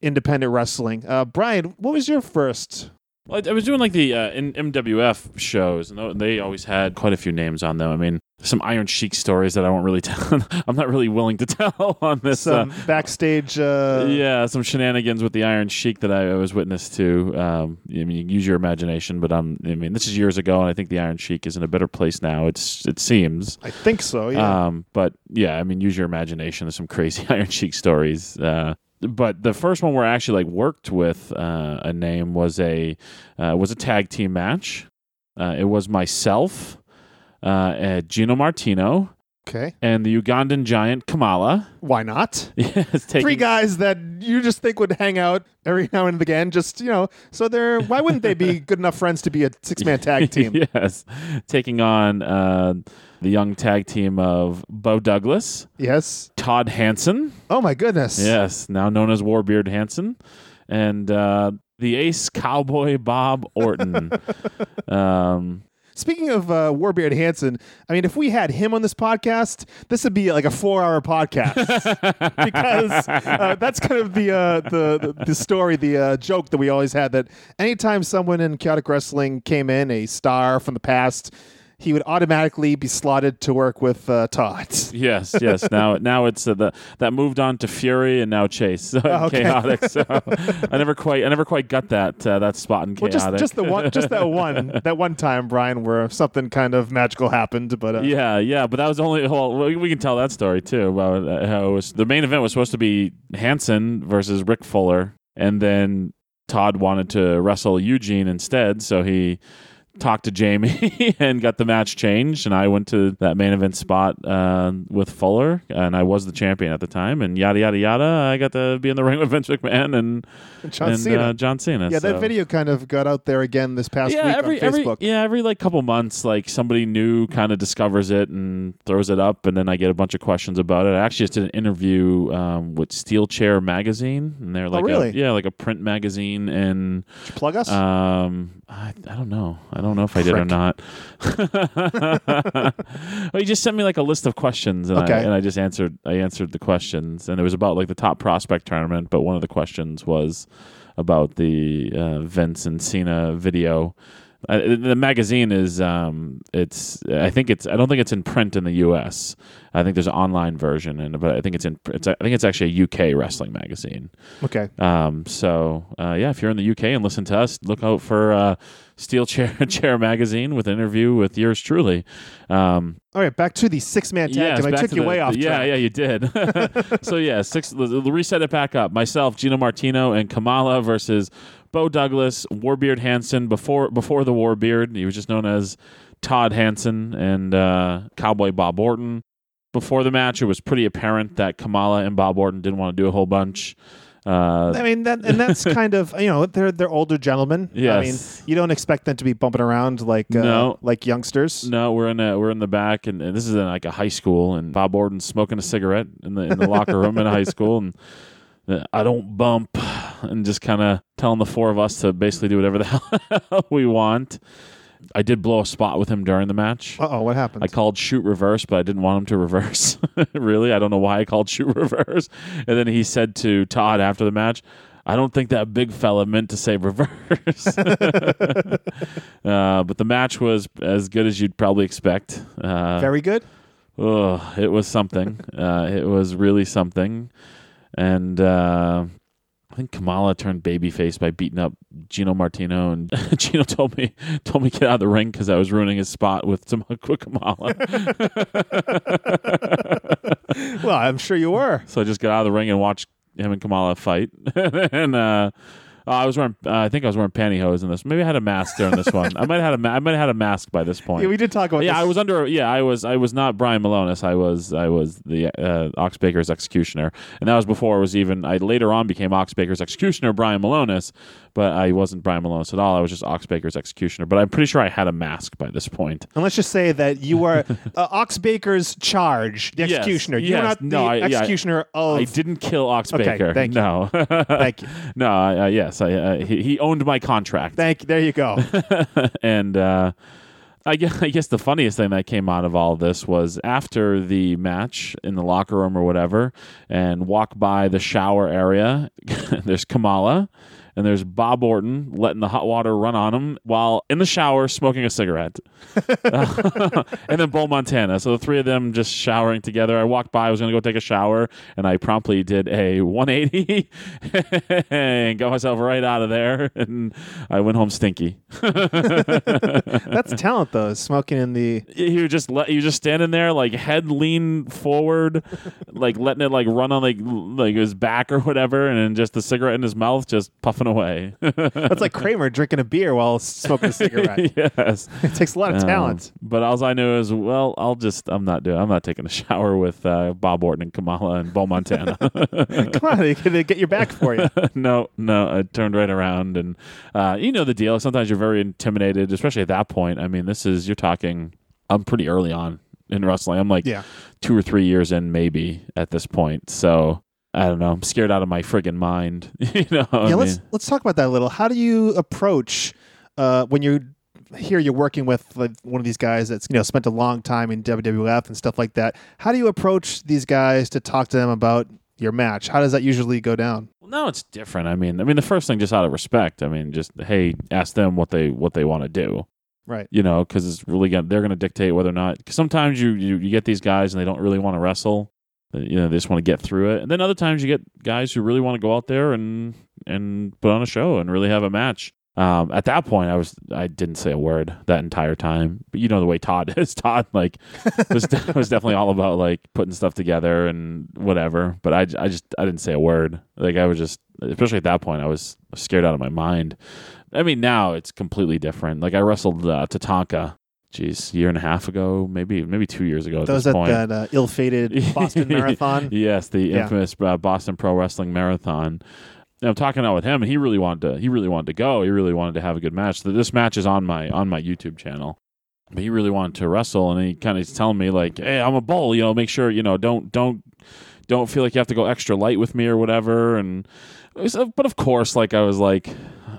independent wrestling. Uh, Brian, what was your first? Well, I I was doing like the uh, in MWF shows, and they always had quite a few names on them. I mean, some Iron Sheik stories that I won't really tell. I'm not really willing to tell on this. Some uh, backstage. Uh, yeah, some shenanigans with the Iron Sheik that I, I was witness to. Um, I mean, use your imagination, but I'm. I mean, this is years ago, and I think the Iron Sheik is in a better place now. It's it seems. I think so. Yeah. Um, but yeah, I mean, use your imagination. There's some crazy Iron Sheik stories. Uh, but the first one where I actually like worked with uh, a name was a uh, was a tag team match. Uh, it was myself, uh, uh, Gino Martino, Okay. and the Ugandan giant Kamala. Why not? Yes, taking, Three guys that you just think would hang out every now and again, just you know. So they're why wouldn't they be good enough friends to be a six man tag team? yes, taking on uh, the young tag team of Bo Douglas, Yes. Todd Hanson, Oh my goodness. yes, now known as War Beard Hanson, and uh, the ace cowboy Bob Orton. um, Speaking of uh, War Beard Hanson, I mean, if we had him on this podcast, this would be like a four-hour podcast because uh, that's kind of the, uh, the the the story, the uh, joke that we always had. That anytime someone in chaotic wrestling came in, a star from the past, he would automatically be slotted to work with uh, Todd. yes, yes. Now, now it's uh, the that moved on to Fury and now Chase. So Oh, okay. chaotic. So I never quite, I never quite got that uh, that spot in Well, just just the one, just that one, that one time, Brian, where something kind of magical happened. But uh, Yeah, yeah, but that was only. Well, we we can tell that story too about uh, how it was, the main event was supposed to be Hanson versus Rick Fuller, and then Todd wanted to wrestle Eugene instead, so he talked to Jamie and got the match changed, and I went to that main event spot uh, with Fuller, and I was the champion at the time, and yada yada yada. I got to be in the ring with Vince McMahon and John and Cena. Uh, John Cena. yeah, that video kind of got out there again this past yeah, week every, on every Facebook. yeah, every like couple months, like somebody new kind of discovers it and throws it up, and then I get a bunch of questions about it. I actually just did an interview um, with Steel Chair magazine, and they're like, Oh, really? a, yeah, like a print magazine, and plug us? um, I, I don't know, I don't know if I did or not. well, he just sent me like a list of questions, and, I, and I just answered. I answered the questions, and it was about like the top prospect tournament. But one of the questions was about the uh, Vince and Cena video. Uh, the magazine is um, it's I think it's I don't think it's in print in the U.S. I think there's an online version, and but I think it's in it's I think it's actually a UK wrestling magazine. okay. Um, so uh, yeah, if you're in the UK and listen to us, look out for uh, Steel Chair Chair magazine with an interview with yours truly. Um, All right, back to the six man tag team. I took to you the- way off Yeah, track. yeah, you did. so yeah, six. Reset it back up. Myself, Gino Martino, and Kamala versus Bo Douglas, War Beard Hanson. Before before the War Beard, he was just known as Todd Hanson and uh, Cowboy Bob Orton. Before the match, it was pretty apparent that Kamala and Bob Orton didn't want to do a whole bunch. Uh, I mean that, and that's kind of you know they're they're older gentlemen. I mean Yes. you don't expect them to be bumping around like uh, No. like youngsters. No, we're in a, we're in the back, and, and this is in like a high school, and Bob Orton's smoking a cigarette in the in the locker room in high school, and uh, I don't bump, and just kind of telling the four of us to basically do whatever the hell we want. I did blow a spot with him during the match. Uh oh, what happened? I called shoot reverse, but I didn't want him to reverse. really, I don't know why I called shoot reverse. And then he said to Todd after the match, "I don't think that big fella meant to say reverse." uh, but the match was as good as you'd probably expect. Uh, Very good. ugh, it was something. uh, it was really something, and. I think Kamala turned babyface by beating up Gino Martino, and Gino told me told me to get out of the ring because I was ruining his spot with some Kamala. Well, I'm sure you were. So I just got out of the ring and watched him and Kamala fight. and uh, I was wearing, uh, I think I was wearing pantyhose in this. Maybe I had a mask during this one. I might have had a, ma- I might have had a mask by this point. Yeah, we did talk about. yeah, this. I was under. Yeah, I was. I was not Brian Milonas. I was. I was the uh, Ox Baker's executioner, and that was before I was even. I later on became Ox Baker's executioner, Brian Milonas, but I wasn't Brian Milonas at all. I was just Ox Baker's executioner. But I'm pretty sure I had a mask by this point. And let's just say that you were uh, Ox Baker's charge, the Yes, executioner. You were yes. not the No, yeah, I- executioner of. I didn't kill Oxbaker. Okay, thank you. no, Thank you. no. Uh, yes, I, uh, he, he owned my contract. Thank you. There you go. and uh, I guess, I guess the funniest thing that came out of all this was after the match in the locker room or whatever, and walk by the shower area. there's Kamala. And there's Bob Orton letting the hot water run on him while in the shower smoking a cigarette. and then Bull Montana. So the three of them just showering together. I walked by, I was going to go take a shower, and I promptly did a 180 and got myself right out of there. And I went home stinky. That's talent. though. Smoking in the he would just let you just standing there like head lean forward like letting it like run on like like his back or whatever and then just the cigarette in his mouth just puffing away that's like Kramer drinking a beer while smoking a cigarette. yes It takes a lot of Um, talent. but all I knew is well I'll just I'm not doing I'm not taking a shower with uh, Bob Orton and Kamala and Bo Montana Come on, they can get your back for you. no, no. I turned right around, and uh, you know the deal. Sometimes you're very intimidated, especially at that point. I mean, this is you're talking. I'm pretty early on in wrestling. I'm like Yeah. two or three years in, maybe at this point. So I don't know. I'm scared out of my friggin' mind. you know. I yeah, let's mean, let's talk about that a little. How do you approach uh, when you're here? You're working with like, one of these guys that's you know spent a long time in WWF and stuff like that. How do you approach these guys to talk to them about your match? How does that usually go down? well, no, it's different. I mean, I mean, the first thing, just out of respect. I mean, just hey, ask them what they what they want to do. Right. you know, because it's really gonna, they're going to dictate whether or not. Cause sometimes you, you you get these guys and they don't really want to wrestle, you know, they just want to get through it. And then other times you get guys who really want to go out there and and put on a show and really have a match. Um, at that point, I was I didn't say a word that entire time. But you know the way Todd is. Todd like was was definitely all about like putting stuff together and whatever. But I, I just I didn't say a word. Like I was just especially at that point I was scared out of my mind. I mean now it's completely different. Like I wrestled uh, Tatanka, geez, a year and a half ago, maybe maybe two years ago at That was this at point. that uh, ill-fated Boston Marathon. yes, the Yeah. infamous uh, Boston Pro Wrestling Marathon. And I'm talking out with him, and he really wanted to. He really wanted to go. He really wanted to have a good match. So this match is on my on my YouTube channel. But he really wanted to wrestle, and he kind of telling me like, "Hey, I'm a bull. You know, make sure you know don't don't don't feel like you have to go extra light with me or whatever." And was- but of course, like I was like,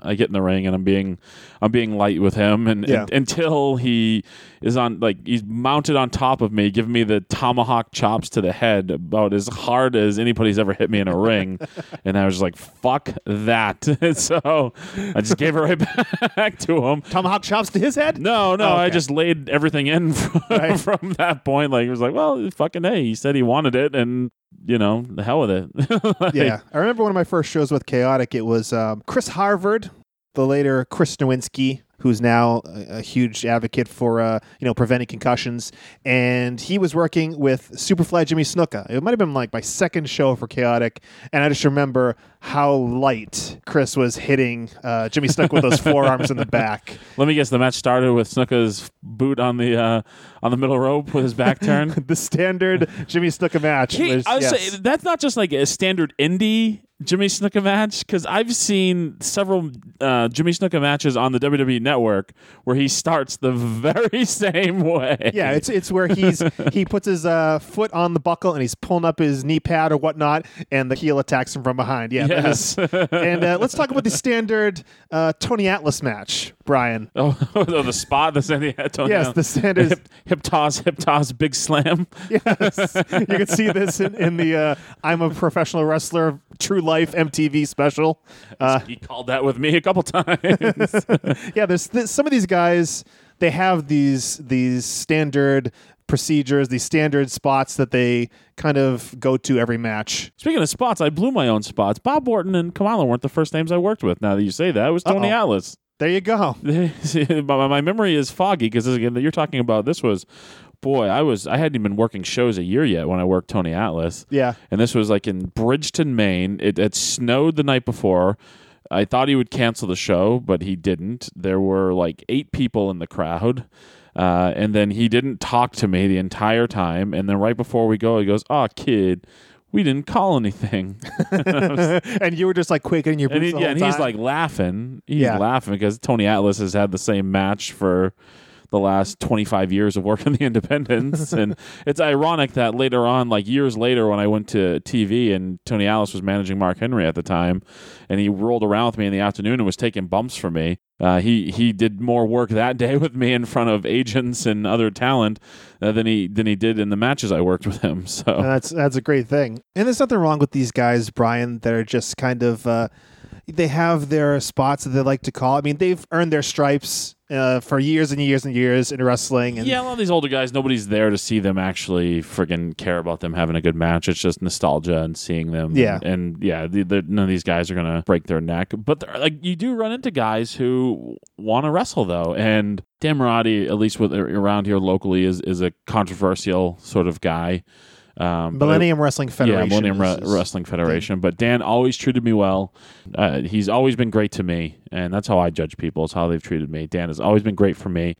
I get in the ring and I'm being I'm being light with him, and, Yeah. and until he is on like he's mounted on top of me, giving me the tomahawk chops to the head about as hard as anybody's ever hit me in a ring, and I was just like, "Fuck that!" So I just gave it right back to him. Tomahawk chops to his head. No, no, Oh, I just laid everything in from, Right. from that point. Like it was like, well, fucking hey, he said he wanted it, and you know, the hell with it. Like, Yeah, I remember one of my first shows with Chaotic. It was um, Chris Harvard, the later Chris Nowinski, who's now a, a huge advocate for uh, you know preventing concussions, and he was working with Superfly Jimmy Snuka. It might have been like my second show for Chaotic, and I just remember how light Chris was hitting uh, Jimmy Snuka with those forearms in the back. Let me guess. The match started with Snuka's boot on the uh, on the middle rope with his back turned. the standard Jimmy Snuka match. He, was, I would yes. say that's not just like a standard indie Jimmy Snuka match because I've seen several uh, Jimmy Snuka matches on the WWE Network where he starts the very same way. Yeah, it's it's where he's he puts his uh, foot on the buckle and he's pulling up his knee pad or whatnot, and the heel attacks him from behind. Yeah, Yes. is- and uh, let's talk about the standard uh, Tony Atlas match, Brian. Oh, oh, the spot the head. Yes, the standard. hip, hip toss, hip toss, big slam. yes, you can see this in, in the uh, "I'm a Professional Wrestler" True Life MTV special. Uh, he called that with me a couple times. yeah, there's th- some of these guys. They have these these standard procedures, these standard spots that they kind of go to every match. Speaking of spots, I blew my own spots. Bob Orton and Kamala weren't the first names I worked with. Now that you say that, it was Tony Uh-oh. Atlas. There you go. my, my memory is foggy because again, you're talking about this was, boy, I was I hadn't even been working shows a year yet when I worked Tony Atlas. Yeah. and this was like in Bridgton, Maine. It had snowed the night before. I thought he would cancel the show, but he didn't. There were like eight people in the crowd. Uh, and then he didn't talk to me the entire time. And then right before we go, he goes, "Oh, kid, we didn't call anything." and you were just like quaking in your boots and, he, yeah, and he's like laughing. He's Yeah. laughing because Tony Atlas has had the same match for the last 25 years of work working the independents and it's ironic that later on like years later when i went to tv and tony Atlas was managing mark henry at the time and he rolled around with me in the afternoon and was taking bumps for me uh, he he did more work that day with me in front of agents and other talent uh, than he than he did in the matches i worked with him so And that's that's a great thing. And there's nothing wrong with these guys, Brian, that are just kind of uh, they have their spots that they like to call. I mean, they've earned their stripes uh, for years and years and years in wrestling. And Yeah, a lot of these older guys, nobody's there to see them actually friggin' care about them having a good match. It's just nostalgia and seeing them. Yeah. and, yeah, the, the, none of these guys are gonna break their neck. But like, you do run into guys who want to wrestle though, and Dan Mirade, at least with around here locally, is is a controversial sort of guy. Um, I- Millennium Wrestling Federation. yeah, Millennium Re- Wrestling Federation. But Dan always treated me well. Uh, he's always been great to me, and that's how I judge people. It's how they've treated me. Dan has always been great for me.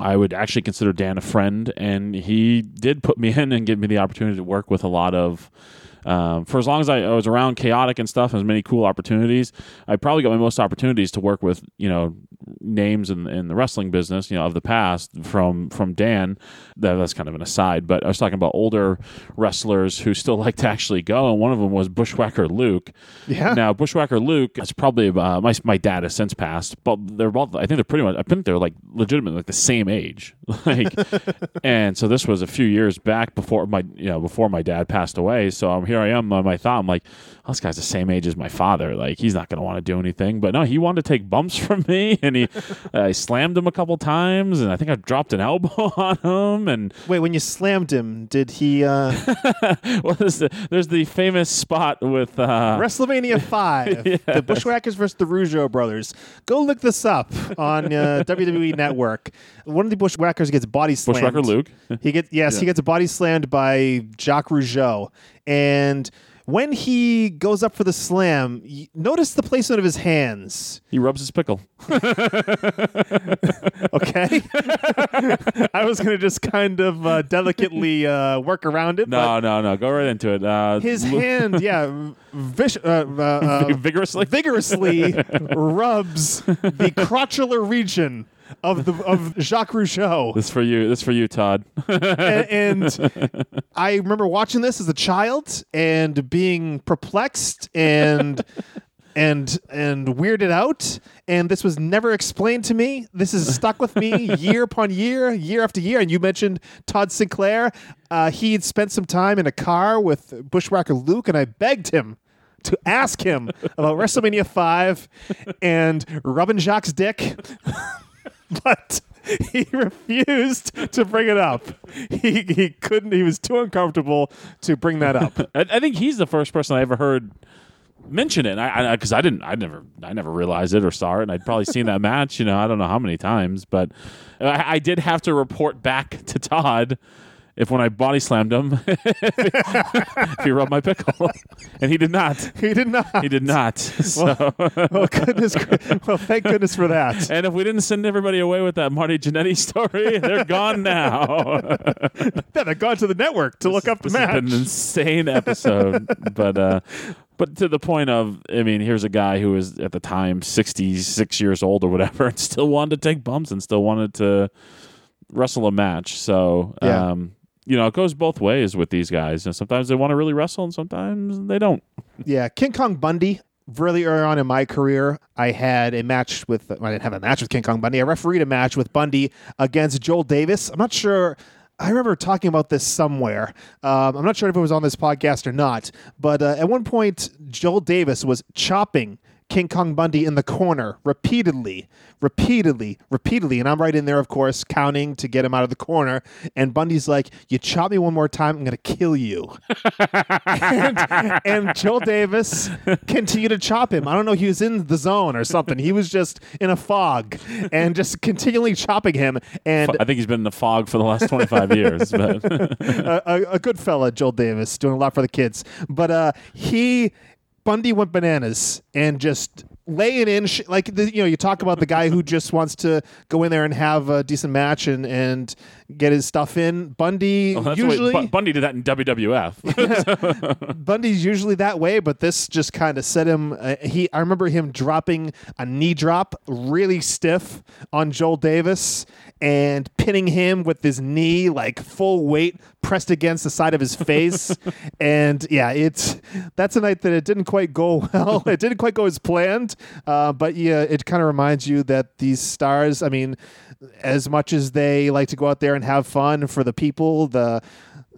I would actually consider Dan a friend, and he did put me in and give me the opportunity to work with a lot of. Um, for as long as I, I was around chaotic and stuff, as many cool opportunities, I probably got my most opportunities to work with you know names in, in the wrestling business, you know, of the past from from Dan. That, that's kind of an aside, but I was talking about older wrestlers who still like to actually go, and one of them was Bushwhacker Luke. Yeah. Now Bushwhacker Luke is probably uh, my my dad has since passed, but they're both. I think they're pretty much. I think they're like legitimately like the same age. Like, and so this was a few years back before my you know before my dad passed away. So um, here I am on my thought. I'm like, oh, this guy's the same age as my father. Like he's not going to want to do anything. But no, he wanted to take bumps from me, and he I slammed him a couple times, and I think I dropped an elbow on him, and Wait, when you slammed him, did he uh, well, there's the, there's the famous spot with uh, WrestleMania Five, the Bushwhackers versus the Rougeau brothers? Go look this up on uh, WWE Network. One of the Bushwhackers gets body slammed. Bushwhacker Luke. He gets yes, he gets a body slammed by Jacques Rougeau, and when he goes up for the slam, y- notice the placement of his hands. he rubs his pickle. Okay, I was gonna just kind of uh, delicately uh, work around it. No, no, no. Go right into it. Uh, his hand, yeah, vish- uh, uh, uh, vigorously. vigorously rubs the crotchular region of the of Jacques Rougeau. This for you. This for you, Todd. A- and I remember watching this as a child and being perplexed and and and weirded out. And this was never explained to me. This has stuck with me year upon year, year after year. And you mentioned Todd Sinclair. Uh, he had spent some time in a car with Bushwhacker Luke, and I begged him to ask him about WrestleMania Five and rubbing Jacques' dick but he refused to bring it up. He he couldn't. He was too uncomfortable to bring that up. I, I think he's the first person I ever heard mention it. I because I, didn't. I never. I never realized it or saw it. And I'd probably seen that match. You know, I don't know how many times, but I, I did have to report back to Todd. If when I body slammed him, if he rubbed my pickle, and he did not, He did not. he did not. So, Oh goodness! Well, thank goodness for that. and if we didn't send everybody away with that Marty Jannetty story, they're gone now. Yeah, they gone to the network to look up the this match. an insane episode, but uh, but to the point of, I mean, here's a guy who was at the time 66 years old or whatever, and still wanted to take bumps and still wanted to wrestle a match. So, Yeah. um, you know, it goes both ways with these guys. And sometimes they want to really wrestle, and sometimes they don't. Yeah, King Kong Bundy. Really early on in my career, I had a match with. I didn't have a match with King Kong Bundy. I refereed a match with Bundy against Joel Davis. I'm not sure. I remember talking about this somewhere. Um, I'm not sure if it was on this podcast or not. But uh, at one point, Joel Davis was chopping King Kong Bundy in the corner repeatedly, repeatedly, repeatedly. And I'm right in there, of course, counting to get him out of the corner. And Bundy's like, You chop me one more time, I'm going to kill you. and, and Joel Davis continued to chop him. I don't know, he was in the zone or something. He was just in a fog and just continually chopping him. And I think he's been in the fog for the last 25 years. But a, a, a good fella, Joel Davis, doing a lot for the kids. But uh, he, Bundy went bananas and just laying in, sh- like, the, you know, you talk about the guy who just wants to go in there and have a decent match and, and get his stuff in. Bundy that's the way- usually. Bundy did that in WWF. Bundy's usually that way, but this just kind of set him. Uh, he, I remember him dropping a knee drop really stiff on Joel Davis and pinning him with his knee like full weight pressed against the side of his face. and yeah, it's that's a night that it didn't quite go well. it didn't quite go as planned, uh, but yeah, it kind of reminds you that these stars. I mean, as much as they like to go out there and have fun for the people, the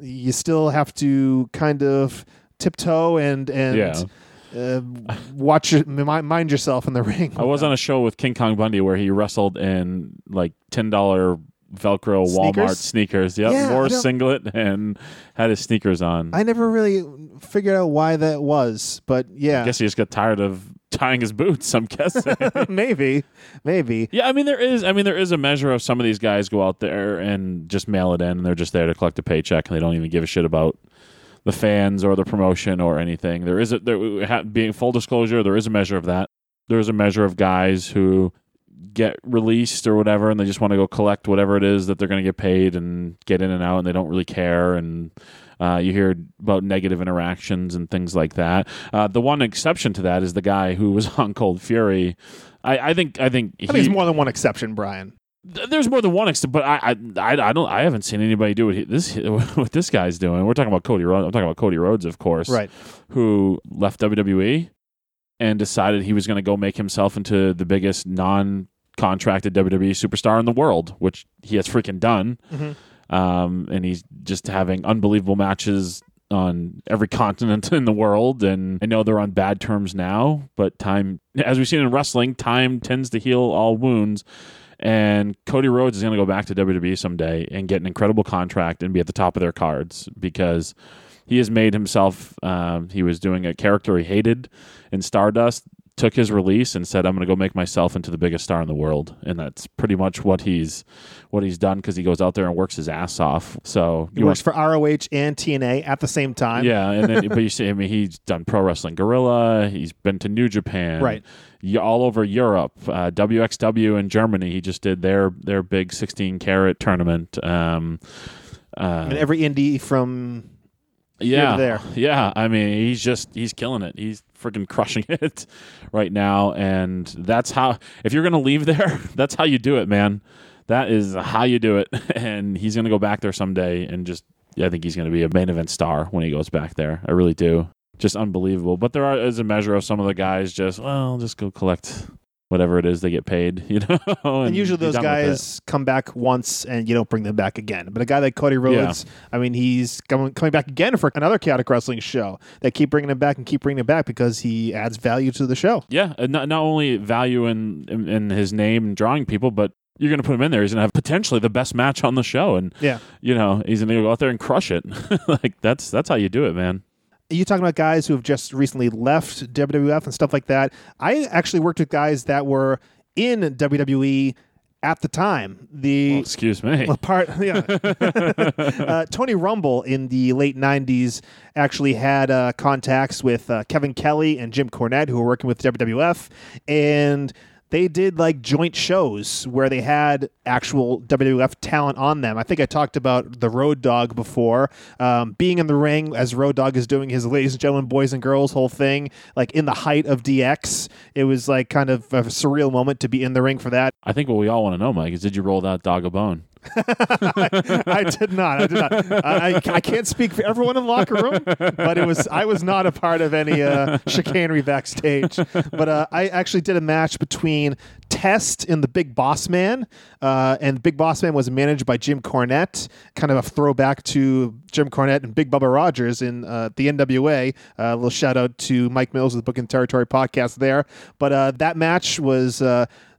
you still have to kind of tiptoe and and Yeah. uh, watch your, mind yourself in the ring. I was on a show with King Kong Bundy where he wrestled in like ten dollar Velcro Walmart Sneakers? sneakers. Yep, Yeah, wore a singlet and had his sneakers on. I I never really figured out why that was, but yeah, I guess he just got tired of tying his boots. I'm guessing. maybe, maybe. Yeah, I mean there is. I mean there is a measure of some of these guys go out there and just mail it in, and they're just there to collect a paycheck, and they don't even give a shit about the fans or the promotion or anything. There is a there being full disclosure. There is a measure of that. There is a measure of guys who get released or whatever, and they just want to go collect whatever it is that they're going to get paid and get in and out, and they don't really care and. Uh, you hear about negative interactions and things like that. Uh, the one exception to that is the guy who was on Cold Fury. I, I think. I think. I think there's more than one exception, Brian. Th- There's more than one extent, but I, I, I, don't, I haven't seen anybody do what he, this, what this guy's doing. We're talking about Cody Rhodes. I'm talking about Cody Rhodes, of course, Right. Who left WWE and decided he was going to go make himself into the biggest non-contracted WWE superstar in the world, which he has freaking done. Um, and he's just having unbelievable matches on every continent in the world. And I know they're on bad terms now, but time, as we've seen in wrestling, time tends to heal all wounds. And Cody Rhodes is going to go back to WWE someday and get an incredible contract and be at the top of their cards because he has made himself. Um, he was doing a character he hated in Stardust. Took his release and said, "I'm going to go make myself into the biggest star in the world," and that's pretty much what he's what he's done because he goes out there and works his ass off. So He works for ROH and TNA at the same time. yeah, and then but you see, I mean, he's done Pro Wrestling Guerrilla. He's been to New Japan, Right. all over Europe. Uh, WXW in Germany. He just did their their big 16 carat tournament. Um, uh, And every indie from yeah, there. yeah. I mean, he's just he's killing it. He's freaking crushing it right now, and that's how. If you're gonna leave there, that's how you do it, man. That is how you do it, and he's gonna go back there someday, and just I think he's gonna be a main event star when he goes back there. I really do. Just unbelievable. But there are, is a measure of some of the guys just well, just go collect whatever it is they get paid, you know. and, and usually those done with it. guys come back once and you don't bring them back again. But a guy like Cody Rhodes, I mean, he's coming, coming back again for another chaotic wrestling show. They keep bringing him back and keep bringing him back because he adds value to the show. Yeah, and not not only value in, in in his name and drawing people, but you're going to put him in there. He's going to have potentially the best match on the show, and Yeah. you know he's going to go out there and crush it. like that's that's how you do it, man. You talking about guys who have just recently left WWF and stuff like that. I actually worked with guys that were in WWE at the time. The Well, excuse me. Part yeah. uh, Tony Rumble in the late '90s actually had uh, contacts with uh, Kevin Kelly and Jim Cornette, who were working with WWF, and they did like joint shows where they had actual WWF talent on them. I think I talked about the Road Dog before, um, being in the ring as Road Dog is doing his "Ladies and Gentlemen, Boys and Girls" whole thing, like in the height of DX. It was like kind of a surreal moment to be in the ring for that. I think what we all want to know, Mike, is did you roll that dog a bone? I did not. I did not. I, I, I can't speak for everyone in the locker room, but it was I was not a part of any uh, chicanery backstage. But uh, I actually did a match between Test and the Big Boss Man, uh, and Big Boss Man was managed by Jim Cornette, kind of a throwback to Jim Cornette and Big Bubba Rogers in uh, the NWA. Uh, a little shout out to Mike Mills of the Book and Territory podcast there. But uh, that match was.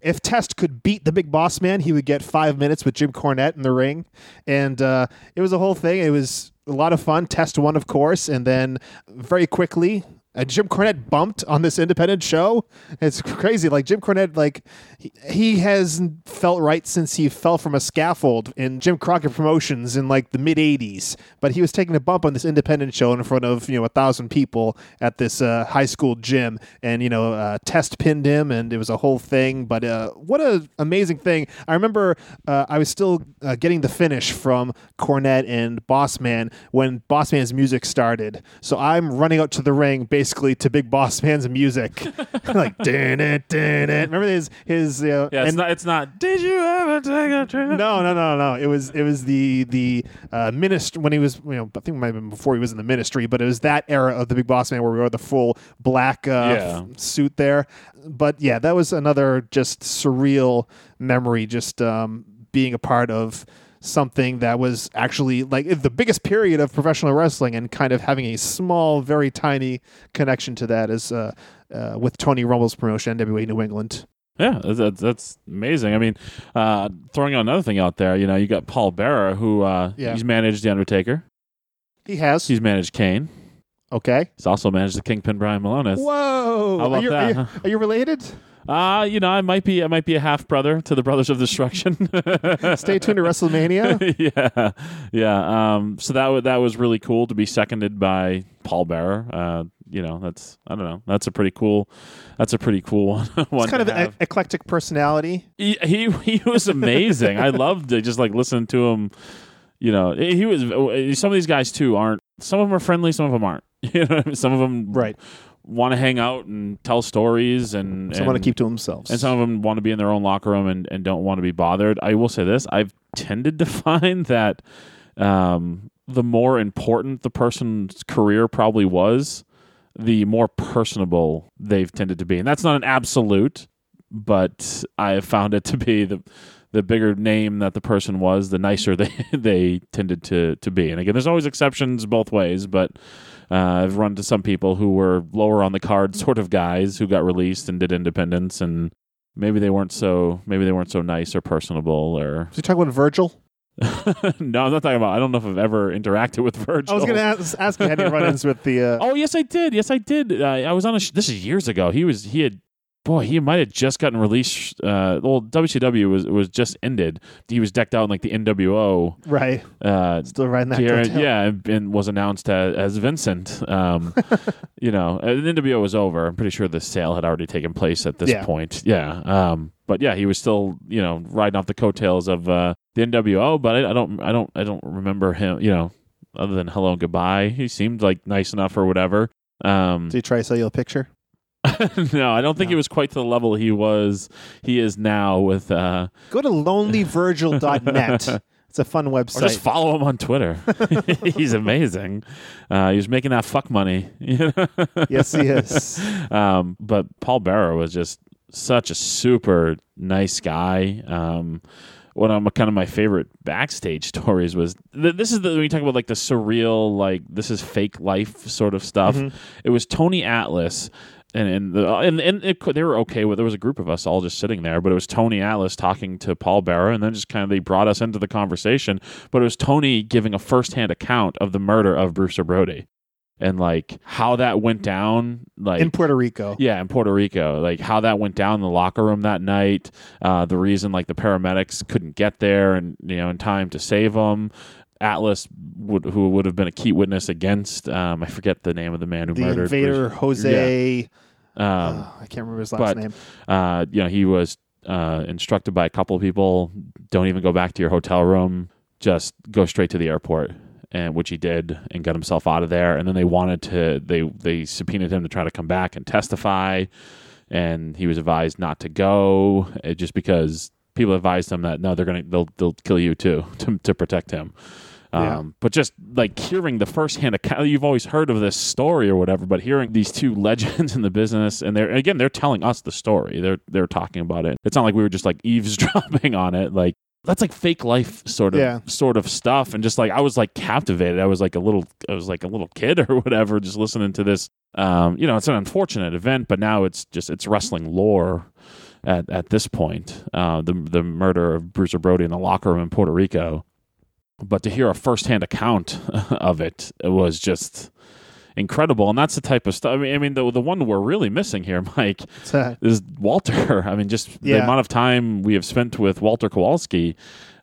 If Test could beat the big boss man, he would get five minutes with Jim Cornette in the ring. And uh, it was a whole thing. It was a lot of fun. Test won, of course. And then very quickly, uh, Jim Cornette bumped on this independent show. It's crazy. Like Jim Cornette, like he, has felt right since he fell from a scaffold in Jim Crockett Promotions in like the mid '80s. But he was taking a bump on this independent show in front of you know a thousand people at this uh, high school gym, and you know uh, Test pinned him, and it was a whole thing. But uh, what a amazing thing! I remember uh, I was still uh, getting the finish from Cornette and Bossman when Bossman's music started. So I'm running out to the ring basically to Big Boss Man's music, like dun it, dun it. Remember his his uh, Yeah, it's and- not. It's not. Did you ever take a trip? no, no, no, no. It was it was the the uh, ministry when he was you know I think it might have been before he was in the ministry, but it was that era of the Big Boss Man where we wore the full black uh, Yeah. f- suit there. But yeah, that was another just surreal memory. Just um, being a part of something that was actually like the biggest period of professional wrestling and kind of having a small, very tiny connection to that is uh, uh, with Tony Rumble's promotion, NWA New England. Yeah, that's, that's, amazing. I mean, uh, throwing another thing out there, you know, you got Paul Bearer, who uh, Yeah. he's managed the Undertaker, He has. he's managed Kane, Okay. He's also managed the Kingpin Brian Milonas. Whoa. How about are, you, that, Are you, are you related? Uh, you know, I might be I might be a half brother to the Brothers of Destruction. Stay tuned to WrestleMania. yeah, yeah. Um, so that wa- that was really cool to be seconded by Paul Bearer. Uh, you know, that's I don't know. That's a pretty cool. That's a pretty cool one. one It's kind of an eclectic personality. he, he he was amazing. I loved it, just like listening to him. You know, he was. Some of these guys too aren't. Some of them are friendly. Some of them aren't. You know, some of them Right. Want to hang out and tell stories, and Some want to keep to themselves. and some of them want to be in their own locker room and, and don't want to be bothered. I will say this: I've tended to find that um, the more important the person's career probably was, the more personable they've tended to be, and that's not an absolute, but I have found it to be the the bigger name that the person was, the nicer they they tended to to be. And again, there's always exceptions both ways, but uh, I've run into some people who were lower on the card sort of guys who got released and did independence, and maybe they weren't so maybe they weren't so nice or personable or you talking about Virgil? no, I'm not talking about. I don't know if I've ever interacted with Virgil. I was going to ask, ask you, had any run-ins with the... Uh, Oh yes, I did. Yes, I did. Uh, I was on a. Sh- this is years ago. He was. He had. Boy, he might have just gotten released. Uh, well, WCW was was just ended. He was decked out in like the NWO. Right. Uh, Still riding that coattail. yeah, and- and was announced as, as Vincent. Um, you know, uh, the NWO was over. I'm pretty sure the sale had already taken place at this Yeah. point. Yeah. Um, but yeah, he was still, you know, riding off the coattails of uh, the NWO. But I, I don't, I don't, I don't remember him. You know, other than hello and goodbye, he seemed like nice enough or whatever. Um, Did he try to sell you a picture? no, I don't think No. it was quite to the level he was. He is now with. Uh, Go to lonelyvirgil.net. It's a fun Or website. just follow him on Twitter. He's amazing. Uh, he was making that fuck money. you know? yes, he is. um, but Paul Bearer was just such a super nice guy. Um, one of my, kind of my favorite backstage stories was th- this is the when you talk about like the surreal, like this is fake life sort of stuff. It was Tony Atlas. And and the, and, and it, they were okay with. There was a group of us all just sitting there, but it was Tony Atlas talking to Paul Bearer, and then just kind of they brought us into the conversation. But it was Tony giving a firsthand account of the murder of Bruiser Brody, and like how that went down. Like In Puerto Rico. yeah, in Puerto Rico, like how that went down in the locker room that night. Uh, the reason like the paramedics couldn't get there and you know in time to save them. Atlas, would, who would have been a key witness against, um, I forget the name of the man who The murdered invader, Bruce. Jose. Um, oh, I can't remember his last but- name. uh, you know, he was uh, instructed by a couple of people: don't even go back to your hotel room, just go straight to the airport. And which he did, and got himself out of there. And then they wanted to they they subpoenaed him to try to come back and testify, and he was advised not to go, uh, just because people advised him that no, they're gonna they'll they'll kill you too to to protect him. Yeah. Um, but just like hearing the firsthand account, you've always heard of this story or whatever, but hearing these two legends in the business, and they're again, they're telling us the story. They're they're talking about it. It's not like we were just like eavesdropping on it. Like that's like fake life sort of Yeah. sort of stuff. And just like I was like captivated. I was like a little I was like a little kid or whatever, just listening to this. Um, you know, it's an unfortunate event, but now it's just it's wrestling lore at at this point. Uh, the the murder of Bruiser Brody in the locker room in Puerto Rico but to hear a firsthand account of it, it was just incredible. And that's the type of stuff. I mean, I mean, the the one we're really missing here, Mike, is Walter. I mean, just the amount of time we have spent with Walter Kowalski.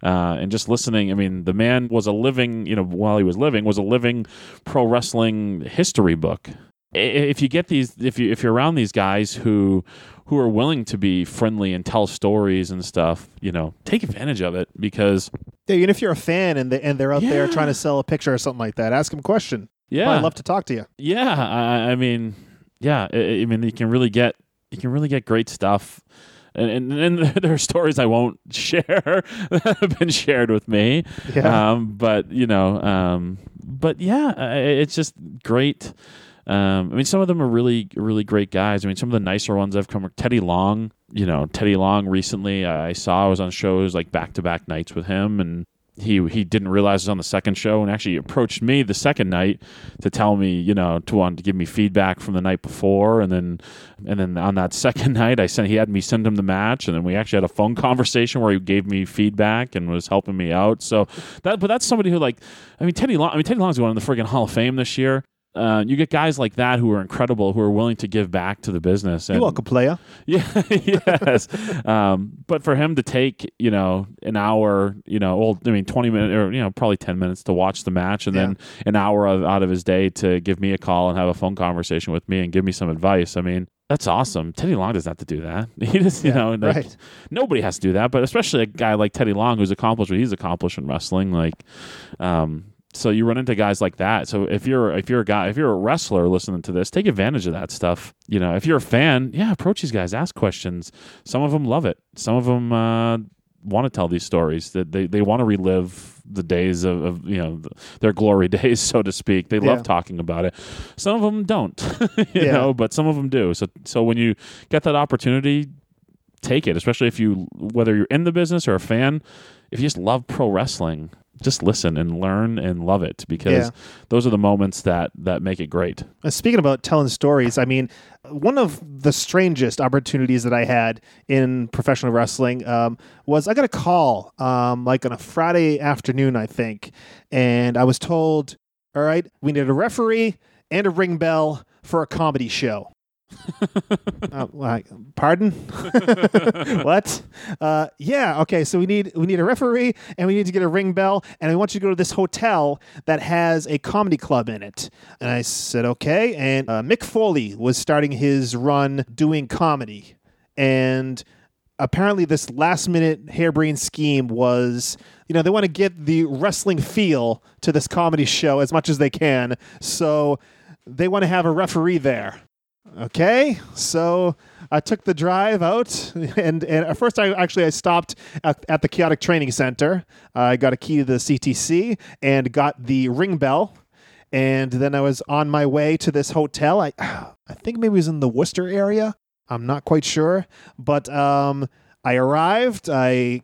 Uh, and just listening, I mean, the man was a living, you know, while he was living, was a living pro wrestling history book. If you get these, if you if you're around these guys who who are willing to be friendly and tell stories and stuff, you know, take advantage of it because yeah, even if you're a fan and, they, and they're out there trying to sell a picture or something like that, ask them a question. yeah, I'd love to talk to you. Yeah, I, I mean, yeah, I, I mean, you can really get you can really get great stuff, and and, and there are stories I won't share that have been shared with me. Yeah. Um, but you know, um, but yeah, it's just great. Um, I mean, some of them are really, really great guys. I mean, some of the nicer ones I've come. Teddy Long, you know, Teddy Long. Recently, I saw I was on shows like back to back nights with him, and he he didn't realize it was on the second show, and actually approached me the second night to tell me, you know, to want to give me feedback from the night before, and then and then on that second night, I sent he had me send him the match, and then we actually had a phone conversation where he gave me feedback and was helping me out. So that, but that's somebody who like, I mean, Teddy Long. I mean, Teddy Long's going in the friggin' Hall of Fame this year. Uh, you get guys like that who are incredible, who are willing to give back to the business. And, You're welcome, playa. Yeah, yes. um, but for him to take, you know, an hour, you know, well, I mean, 20 minutes or, you know, probably 10 minutes to watch the match and then an hour of, out of his day to give me a call and have a phone conversation with me and give me some advice. I mean, that's awesome. Teddy Long doesn't have to do that. He just, you Yeah, know, like, right. nobody has to do that, but especially a guy like Teddy Long who's accomplished what he's accomplished in wrestling. Like, um, so you run into guys like that. So if you're if you're a guy if you're a wrestler listening to this, take advantage of that stuff. You know, if you're a fan, yeah, approach these guys, ask questions. Some of them love it. Some of them uh, want to tell these stories. That they, they want to relive the days of, of you know their glory days, so to speak. They love talking about it. Some of them don't, you Yeah. know, but some of them do. So so when you get that opportunity, take it. Especially if you whether you're in the business or a fan, if you just love pro wrestling, just listen and learn and love it because Yeah. those are the moments that that make it great. Uh, Speaking about telling stories, I mean, one of the strangest opportunities that I had in professional wrestling um, was I got a call um, like on a Friday afternoon, I think, and I was told, "All right, we need a referee and a ring bell for a comedy show." uh, like, pardon? what? Uh, yeah. Okay. So we need we need a referee and we need to get a ring bell and I want you to go to this hotel that has a comedy club in it. And I said okay. And uh, Mick Foley was starting his run doing comedy, and apparently this last minute harebrained scheme was you know they want to get the wrestling feel to this comedy show as much as they can so they want to have a referee there okay so i took the drive out and, and at first i actually i stopped at, at the chaotic training center. I got a key to the ctc and got the ring bell and then i was on my way to this hotel. I i think maybe it was in the worcester area. I'm not quite sure but um i arrived i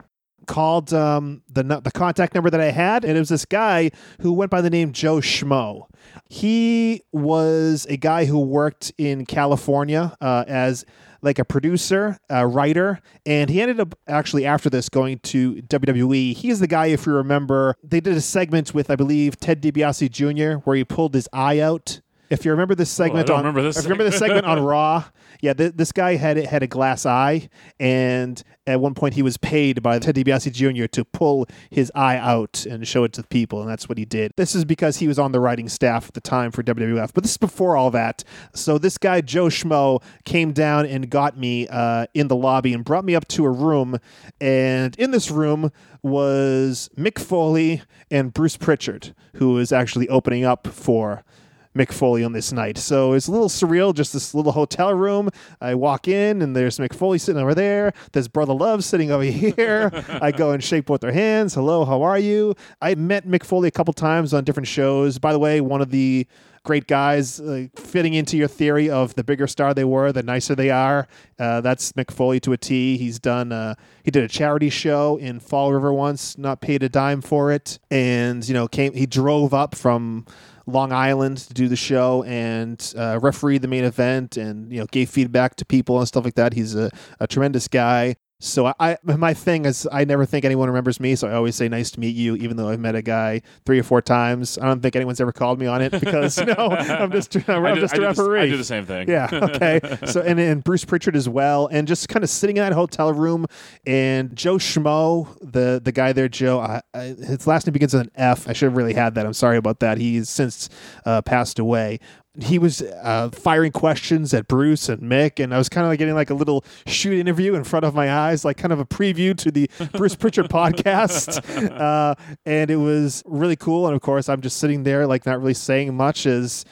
called um, the the contact number that I had, and it was this guy who went by the name Joe Schmo. He was a guy who worked in California uh, as like a producer, a writer, and he ended up actually after this going to WWE. He's the guy, if you remember, they did a segment with I believe Ted DiBiase Jr. where he pulled his eye out. If you remember this segment don't on, remember this if you remember the segment on Raw, yeah, th- this guy had had a glass eye, and at one point he was paid by Ted DiBiase Jr. to pull his eye out and show it to the people, and that's what he did. This is because he was on the writing staff at the time for WWF, but this is before all that. So this guy Joe Schmo came down and got me uh, in the lobby and brought me up to a room, and in this room was Mick Foley and Bruce Pritchard, who was actually opening up for Mick Foley on this night. So it's a little surreal, just this little hotel room. I walk in and there's Mick Foley sitting over there. There's Brother Love sitting over here. I go and shake both their hands. Hello, how are you? I met Mick Foley a couple times on different shows. By the way, one of the great guys uh, fitting into your theory of the bigger star they were, the nicer they are. Uh, that's Mick Foley to a T. He's done. Uh, he did a charity show in Fall River once, not paid a dime for it, and you know came. He drove up from Long Island to do the show and uh, the main event and you know gave feedback to people and stuff like that. He's a, a tremendous guy. So I, I my thing is I never think anyone remembers me, so I always say nice to meet you, even though I've met a guy three or four times. I don't think anyone's ever called me on it because no, I'm just I'm I do- just I a the referee. I do the same thing. Yeah. Okay. so and and Bruce Pritchard as well, and just kind of sitting in that hotel room, and Joe Schmo, the the guy there, Joe. I, I, his last name begins with an F. I should have really had that. I'm sorry about that. He's since uh, passed away. He was uh, firing questions at Bruce and Mick, and I was kind of like getting like a little shoot interview in front of my eyes, like kind of a preview to the Bruce Pritchard podcast. Uh, and it was really cool. And of course, I'm just sitting there, like not really saying much as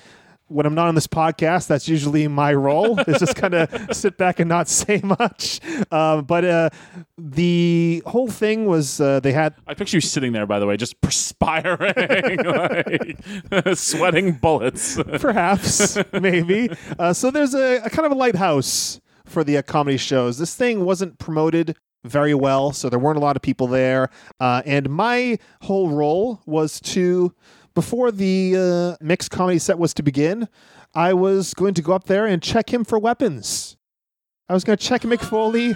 when I'm not on this podcast, that's usually my role is just kind of sit back and not say much. Um, but uh, the whole thing was uh, they had I picture you sitting there, by the way, just perspiring, like, sweating bullets. perhaps maybe. Uh, so there's a, a kind of a lighthouse for the uh, comedy shows. This thing wasn't promoted very well, so there weren't a lot of people there. Uh, and my whole role was to, before the uh, Mick's comedy set was to begin, I was going to go up there and check him for weapons. I was going to check Mick Foley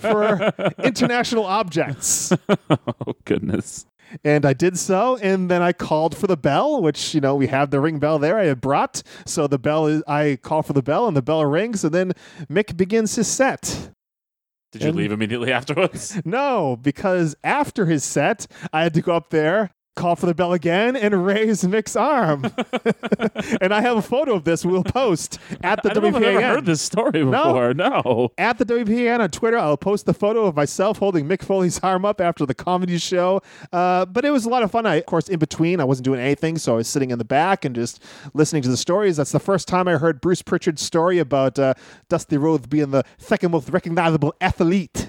for international objects. oh goodness! And I did so, and then I called for the bell, which you know we have the ring bell there. I had brought, so the bell is. I call for the bell, and the bell rings, and then Mick begins his set. Did you And- leave immediately afterwards? No, because after his set, I had to go up there, call for the bell again, and raise Mick's arm. and I have a photo of this we'll post at the I know I've ever WPAN. heard this story before. No. At the WPAN on Twitter, I'll post the photo of myself holding Mick Foley's arm up after the comedy show. Uh, but it was a lot of fun. I, of course, in between, I wasn't doing anything, so I was sitting in the back and just listening to the stories. That's the first time I heard Bruce Pritchard's story about uh, Dusty Rhodes being the second most recognizable athlete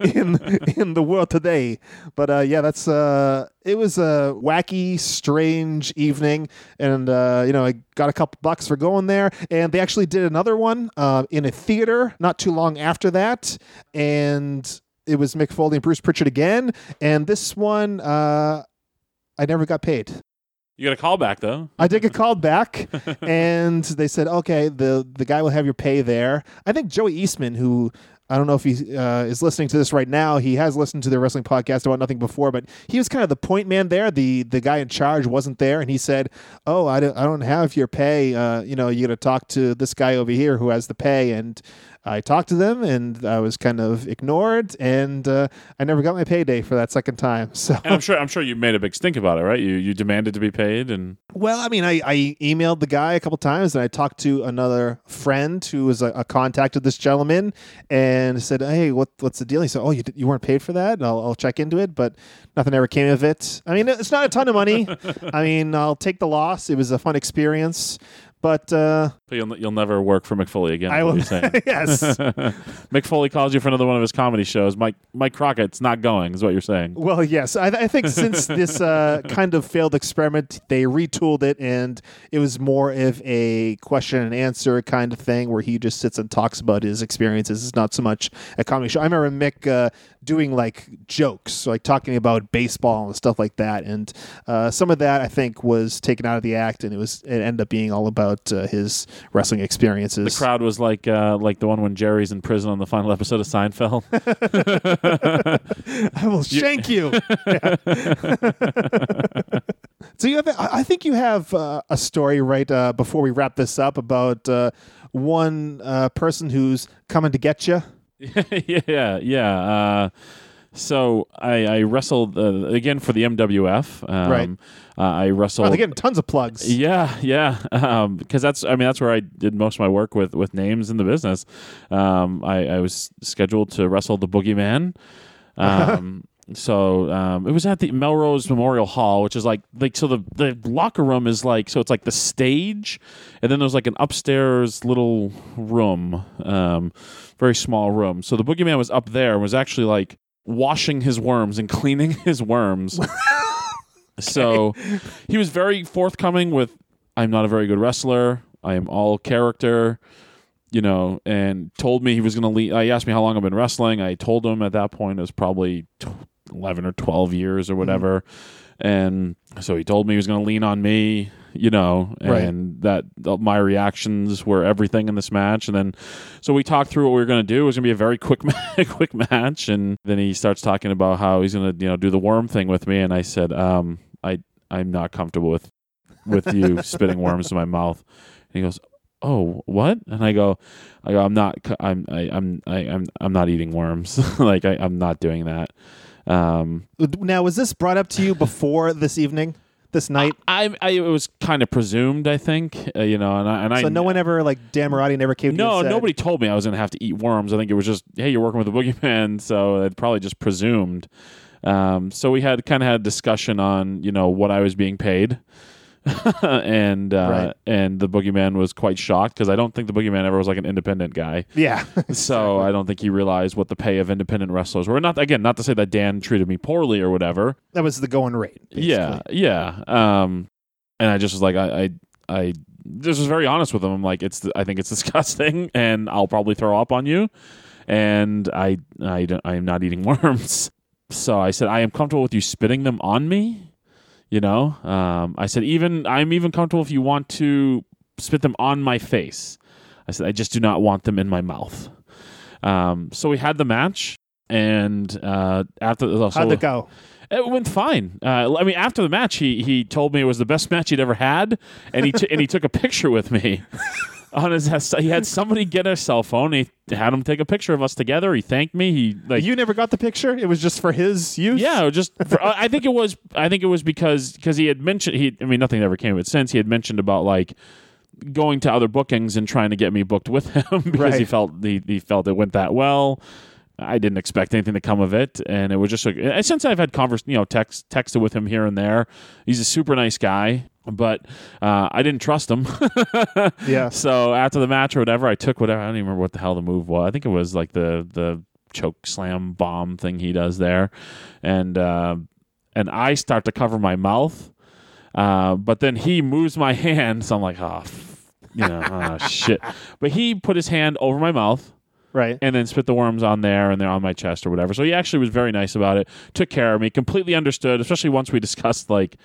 in in the world today. But uh, yeah, that's uh, it was a wacky, strange evening, and uh, you know I got a couple bucks for going there. And they actually did another one uh, in a theater not too long after that, and it was Mick Foley and Bruce Pritchard again. And this one, uh, I never got paid. You got a call back though. I did get called back, and they said, "Okay, the the guy will have your pay there." I think Joey Eastman, who I don't know if he uh, is listening to this right now, he has listened to the wrestling podcast about nothing before, but he was kind of the point man there. the The guy in charge wasn't there, and he said, "Oh, I don't, I don't have your pay. Uh, you know, you got to talk to this guy over here who has the pay." And I talked to them, and I was kind of ignored, and uh, I never got my payday for that second time. So. And I'm sure I'm sure you made a big stink about it, right? You you demanded to be paid and Well, I mean, I, I emailed the guy a couple times, and I talked to another friend who was a, a contact of this gentleman, and said, "Hey, what what's the deal?" He said, "Oh, you, you weren't paid for that. I'll, I'll check into it, but nothing ever came of it. I mean, it's not a ton of money. I mean, I'll take the loss. It was a fun experience, but uh, but you'll you'll never work for Mick Foley again. I will. you're saying. yes. Mick Foley calls you for another one of his comedy shows. Mike Mike Crockett's not going, is what you're saying. Well, yes. I, I think since this uh, kind of failed experiment, they retooled it, and it was more of a question and answer kind of thing where he just sits and talks about his experiences. It's not so much a comedy show. I remember Mick uh, doing like jokes, like talking about baseball and stuff like that, and uh, some of that I think was taken out of the act, and it was it ended up being all about uh, his wrestling experiences. The crowd was like uh, like the one when Jerry's in prison on the final episode of Seinfeld. I will shank you. so you have, I think you have uh, a story right uh, before we wrap this up about uh, one uh, person who's coming to get you. yeah, yeah. Uh, so I, I wrestled uh, again for the MWF. Um, Right. Uh, I wrestled. Oh, they're getting tons of plugs. Yeah, yeah. Because that's, I mean, that's where I did most of my work with with names in the business. Um, I, I was scheduled to wrestle the Boogeyman. Um, so um, it was at the Melrose Memorial Hall, which is like like so the the locker room is like so it's like the stage, and then there's like an upstairs little room, um, very small room. So the Boogeyman was up there and was actually like washing his worms and cleaning his worms. So he was very forthcoming with I'm not a very good wrestler. I am all character, you know, and told me he was going to leave. I asked me how long I've been wrestling. I told him at that point it was probably tw- 11 or 12 years or whatever. Mm-hmm. And so he told me he was going to lean on me, you know, Right. and that my reactions were everything in this match. And then, so we talked through what we were going to do. It was going to be a very quick, ma- quick match. And then he starts talking about how he's going to, you know, do the worm thing with me. And I said, um, I, I'm not comfortable with, with you spitting worms in my mouth. And he goes, "Oh, what?" And I go, "I go, I'm not, i'm I, I'm, I, I'm, I'm not eating worms. like I, I'm not doing that." Um, Now, was this brought up to you before this evening, this night? I, I, it was kind of presumed, I think, uh, you know, and I, and I, so no one ever like Dan Mirade never came. to you no, and nobody told me I was going to have to eat worms. I think it was just, hey, you're working with the boogeyman, so it probably just presumed. Um, so we had kind of had a discussion on, you know, what I was being paid. and uh, Right. and the boogeyman was quite shocked because I don't think the boogeyman ever was like an independent guy. Yeah. So I don't think he realized what the pay of independent wrestlers were. Not again, not to say that Dan treated me poorly or whatever. that was the going rate. Yeah, yeah. Um, and I just was like, I, I, I just was very honest with him. I'm like, it's, I think it's disgusting, and I'll probably throw up on you. And I, I, don't- I am not eating worms. So I said, I am comfortable with you spitting them on me. You know, um, I said, even I'm even comfortable if you want to spit them on my face. I said, I just do not want them in my mouth. Um, so we had the match, and uh, after so How'd it go? It went fine. Uh, I mean, after the match, he he told me it was the best match he'd ever had, and he t- and he took a picture with me. On his, he had somebody get a cell phone. He had him take a picture of us together. He thanked me. He like You never got the picture? It was just for his use? yeah, just for, I I think it was. I think it was because because he had mentioned he. I mean, nothing ever came of it since. He had mentioned about like going to other bookings and trying to get me booked with him because he felt he, he felt it went that well. I didn't expect anything to come of it, and it was just and since I've had converse, you know, text texted with him here and there. He's a super nice guy, but uh, I didn't trust him. Yeah. So after the match or whatever, I took whatever. I don't even remember what the hell the move was. I think it was like the the choke slam bomb thing he does there, and uh, and I start to cover my mouth, uh, but then he moves my hand, so I'm like, oh, f- you know, oh, shit. But he put his hand over my mouth Right. and then spit the worms on there and they're on my chest or whatever. So he actually was very nice about it, took care of me, completely understood, especially once we discussed like,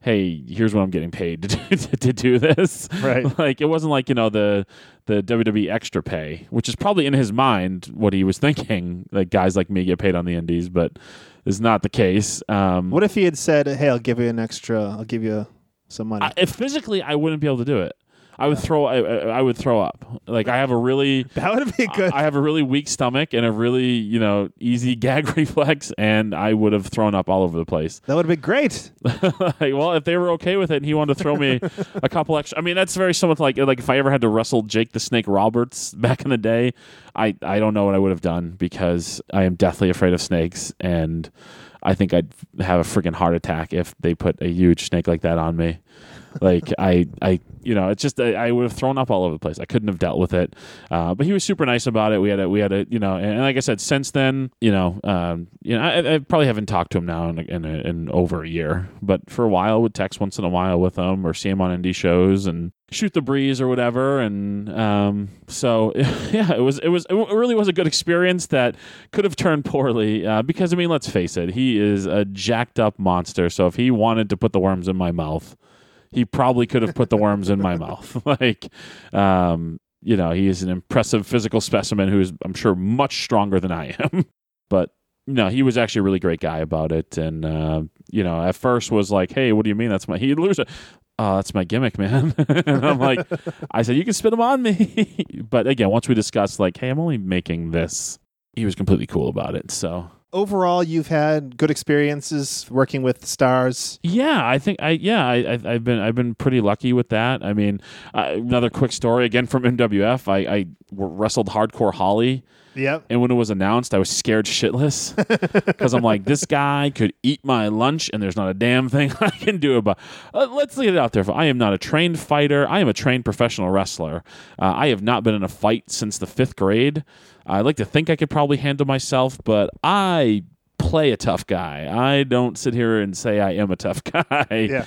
hey, here's what I'm getting paid to do, to do this. Right. Like it wasn't like, you know, the the WWE extra pay, which is probably in his mind what he was thinking, like guys like me get paid on the indies, but is not the case. Um What if he had said, "Hey, I'll give you an extra. I'll give you some money." I, if physically I wouldn't be able to do it. I would throw I, I would throw up. Like I have a really that would be good. I have a really weak stomach and a really, you know, easy gag reflex, and I would have thrown up all over the place. that would have been great. like, well, if they were okay with it and he wanted to throw me a couple extra, I mean, that's very similar to like, like if I ever had to wrestle Jake the Snake Roberts back in the day, I, I don't know what I would have done because I am deathly afraid of snakes, and I think I'd have a freaking heart attack if they put a huge snake like that on me. Like I, I, you know, it's just I, I would have thrown up all over the place. I couldn't have dealt with it. Uh, but he was super nice about it. We had a, we had a, you know, and, and like I said, since then, you know, um, you know, I, I probably haven't talked to him now in, in, in over a year, but for a while, would text once in a while with him or see him on indie shows and shoot the breeze or whatever. And um, so, yeah, it was, it was, it really was a good experience that could have turned poorly uh, because I mean, let's face it, he is a jacked up monster. So if he wanted to put the worms in my mouth he probably could have put the worms in my mouth. like, um, you know, he is an impressive physical specimen who is, I'm sure, much stronger than I am. but no, he was actually a really great guy about it. And, uh, you know, at first was like, hey, what do you mean? That's my, he'd lose it. Oh, that's my gimmick, man. and I'm like, I said, you can spit them on me. but again, once we discussed, like, hey, I'm only making this, he was completely cool about it. So, Overall, you've had good experiences working with stars. Yeah, I think I yeah I, I I've been I've been pretty lucky with that. I mean, uh, another quick story again from MWF. I, I wrestled Hardcore Holly, Yep. and when it was announced, I was scared shitless because I'm like, this guy could eat my lunch, and there's not a damn thing I can do about. Uh, let's leave it out there. I am not a trained fighter. I am a trained professional wrestler. Uh, I have not been in a fight since the fifth grade. I like to think I could probably handle myself, but I play a tough guy. I don't sit here and say I am a tough guy. Yeah.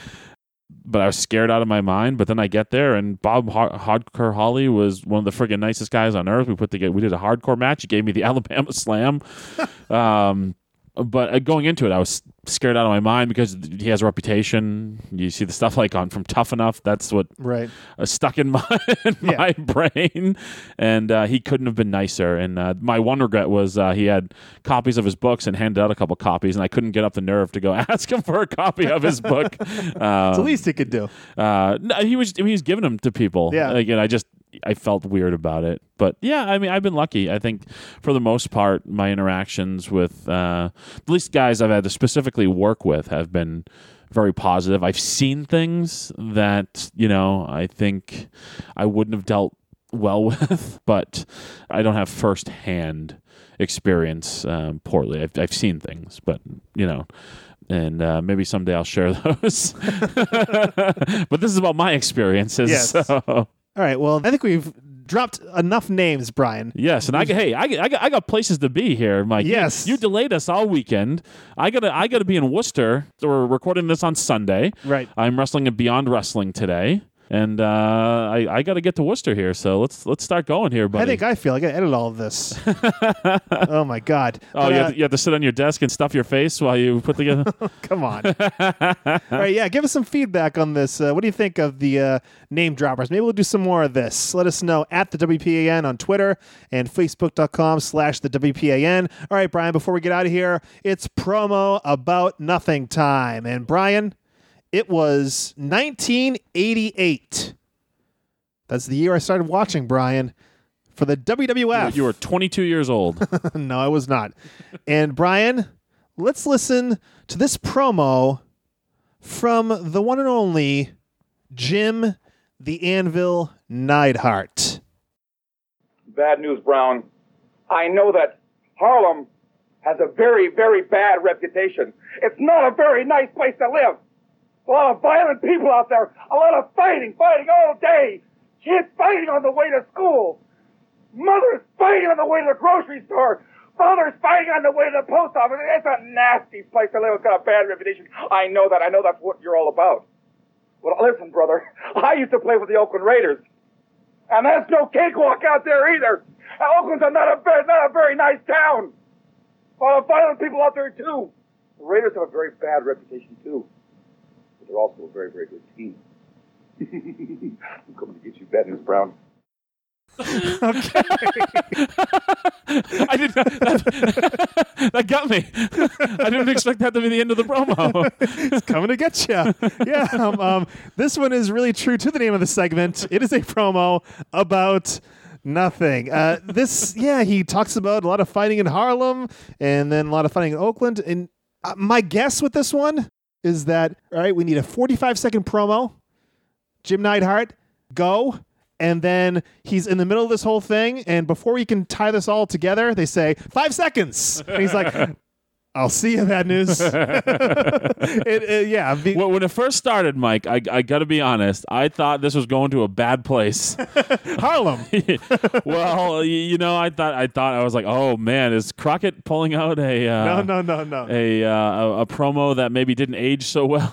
But I was scared out of my mind. But then I get there, and Bob Har- Hardcore Holly was one of the friggin' nicest guys on earth. We put together, we did a hardcore match. He gave me the Alabama Slam. um, but uh, going into it, I was scared out of my mind because he has a reputation. You see the stuff like on from Tough Enough. That's what Right. uh, stuck in my in Yeah. my brain, and uh, he couldn't have been nicer. And uh, my one regret was uh, he had copies of his books and handed out a couple copies, and I couldn't get up the nerve to go ask him for a copy of his book. It's Uh, the least he could do. uh, no, he was he was giving them to people. Yeah. again, I just I felt weird about it, but yeah, I mean, I've been lucky. I think for the most part, my interactions with uh, at least guys I've had to specifically work with have been very positive. I've seen things that you know I think I wouldn't have dealt well with, but I don't have firsthand experience um, poorly. I've, I've seen things, but you know. And uh, maybe someday I'll share those. but this is about my experiences. Yes. So. All right. Well, I think we've dropped enough names, Brian. Yes, and I hey, I, I, got, I got places to be here, Mike. You- Yes. you, delayed us all weekend. I gotta I gotta be in Worcester. So we're recording this on Sunday. Right. I'm wrestling at Beyond Wrestling today. And uh, I, I got to get to Worcester here. So let's let's start going here, buddy. I think I feel like I edit all of this. oh my god! oh, But, you, uh, have to, you have to sit on your desk and stuff your face while you put together. Come on. All right, yeah, give us some feedback on this. Uh, what do you think of the uh, name droppers? Maybe we'll do some more of this. Let us know at the WPAN on Twitter and Facebook.com slash the WPAN. All right, Brian, before we get out of here, it's promo about nothing time. And Brian, it was 1988. That's the year I started watching, Brian, for the WWF. you were 22 years old. no, I was not. And Brian, let's listen to this promo from the one and only Jim the Anvil Neidhart. Bad news, Brown. I know that Harlem has a very, very bad reputation. It's not a very nice place to live. A lot of violent people out there, a lot of fighting, fighting all day. Kids fighting on the way to school. Mothers fighting on the way to the grocery store. Fathers fighting on the way to the post office. It's a nasty place to live. It's got a bad reputation. I know that. I know that's what you're all about. Well, listen, brother. I used to play with the Oakland Raiders. And that's no cakewalk out there either. And Oakland's not a very, not a very nice town. A lot of violent people out there too. The Raiders have a very bad reputation too. But they're also a very, very good team. I'm coming to get you, Bad News Brown. Okay. I did not, that, that got me. I didn't expect that to be the end of the promo. It's coming to get you. Yeah. Um, um, this one is really true to the name of the segment. It is a promo about nothing. Uh, this, yeah, he talks about a lot of fighting in Harlem and then a lot of fighting in Oakland. And uh, my guess with this one is that, all right, we need a 45 second promo. Jim Neidhart, go. And then he's in the middle of this whole thing. And before we can tie this all together, they say, five seconds. And he's like, I'll see you, bad news. it, yeah. the- Well, when it first started, Mike, I, I got to be honest. I thought this was going to a bad place. Harlem. well, you know, I thought I thought I was like, oh man, is Crockett pulling out a uh, No, no, no, no. a, uh, a a promo that maybe didn't age so well?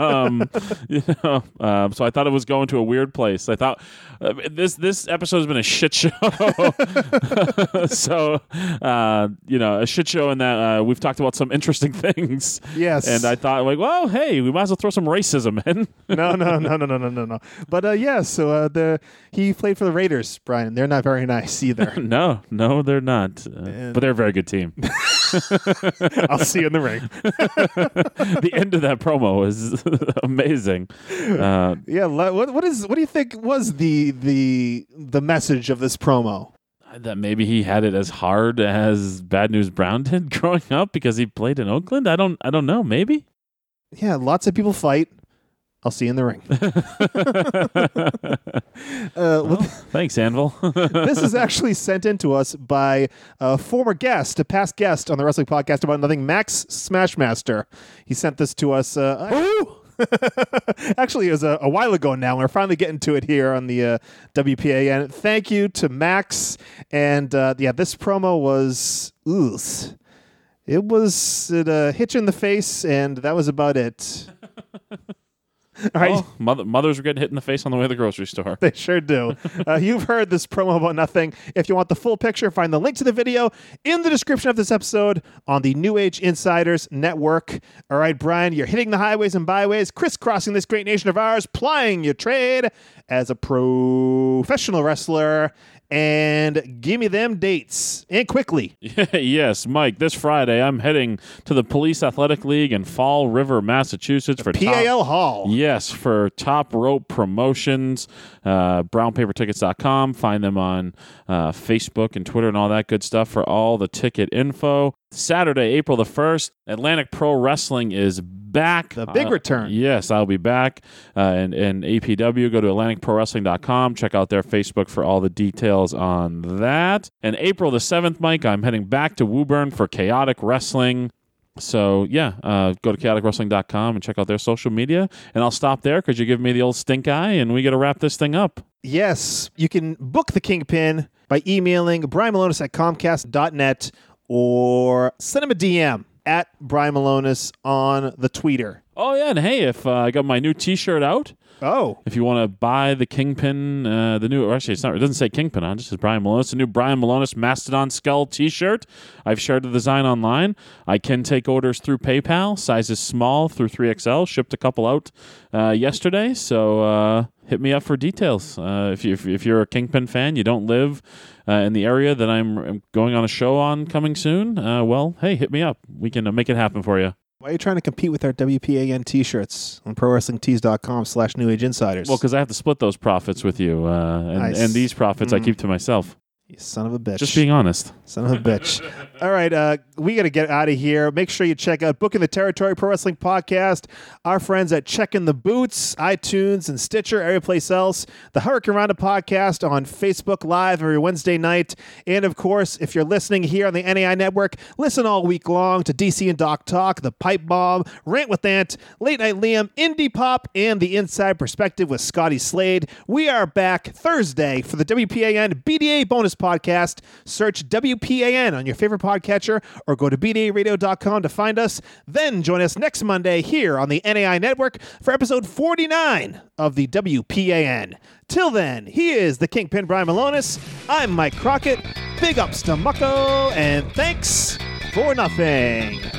um, you know, um, so I thought it was going to a weird place. I thought uh, this this episode has been a shit show. so uh, you know, a shit show in that uh, we've talked about some interesting things. Yes. and I thought like, well, hey, we might as well throw some racism in. no, no, no, no, no, no, no, no. But uh, yeah, so uh, the he played for the Raiders, Brian. They're not very nice either. no, no, they're not. Uh, but they're a very good team. I'll see you in the ring. the end of that promo is amazing. Uh, Yeah, what what is what do you think was the the the message of this promo? That maybe he had it as hard as Bad News Brown did growing up because he played in Oakland. I don't. I don't know. Maybe. Yeah, lots of people fight. I'll see you in the ring. uh, well, Thanks, Anvil. this is actually sent in to us by a former guest, a past guest on the Wrestling Podcast about nothing, Max Smashmaster. He sent this to us. Uh, actually, it was a, a while ago now. We're finally getting to it here on the uh, and Thank you to Max. And uh, yeah, this promo was ooh, it was it, a hitch in the face, and that was about it. All right. Oh, mother, mothers hit in the face on the way to the grocery store. They sure do. Uh, you've heard this promo about nothing. If you want the full picture, find the link to the video in the description of this episode on the New Age Insiders Network. All right, Brian, you're hitting the highways and byways, crisscrossing this great nation of ours, plying your trade as a professional wrestler. And give me them dates and quickly. yes, Mike. This Friday, I'm heading to the Police Athletic League in Fall River, Massachusetts for top- PAL Hall. Yes, for Top Rope Promotions, uh, brownpapertickets.com. Find them on uh, Facebook and Twitter and all that good stuff for all the ticket info. Saturday, April the 1st, Atlantic Pro Wrestling is back. The big Uh, return. Yes, I'll be back. Uh, and, and APW, go to AtlanticProWrestling.com. Check out their Facebook for all the details on that. And April the 7th, Mike, I'm heading back to Woburn for Chaotic Wrestling. So, yeah, uh, go to chaoticwrestling.com and check out their social media. And I'll stop there because you give me the old stink eye and we got to wrap this thing up. Yes, you can book the Kingpin by emailing Brian Milonas at Comcast.net or send him a DM at Brian Milonas on the Twitter. Oh yeah, and hey, if uh, I got my new T-shirt out, Oh, if you want to buy the Kingpin, uh, the new, or actually, it's not. It doesn't say Kingpin on. It just says Brian Milonas. The new Brian Milonas Mastodon Skull T-shirt. I've shared the design online. I can take orders through PayPal. Sizes small through 3XL. Shipped a couple out uh, yesterday. So uh, hit me up for details. Uh, if you if, if you're a Kingpin fan, you don't live uh, in the area that I'm I'm going on a show on coming soon. Uh, well, hey, hit me up. We can uh, make it happen for you. why are you trying to compete with our WPAN T-shirts on ProWrestlingTees.com slash New Age Insiders? Well, because I have to split those profits with you, uh, and, Nice. and these profits I Mm. keep to myself. you son of a bitch. Just being honest. Son of a bitch. All right, uh, we got to get out of here. Make sure you check out Booking the Territory Pro Wrestling Podcast, our friends at Checking the Boots, iTunes, and Stitcher, every place else. The Hurricane Roundup Podcast on Facebook Live every Wednesday night. And of course, if you're listening here on the NAI Network, listen all week long to DC and Doc Talk, The Pipe Bomb, Rant with Ant, Late Night Liam, Indie Pop, and The Inside Perspective with Scotty Slade. We are back Thursday for the WPAN BDA bonus podcast. Search WPAN on your favorite podcatcher or go to BDARadio.com to find us. Then join us next Monday here on the NAI Network for episode 49 of the WPAN. Till then, he is the Kingpin Brian Milonas. I'm Mike Crockett. Big ups to Mucko, and thanks for nothing.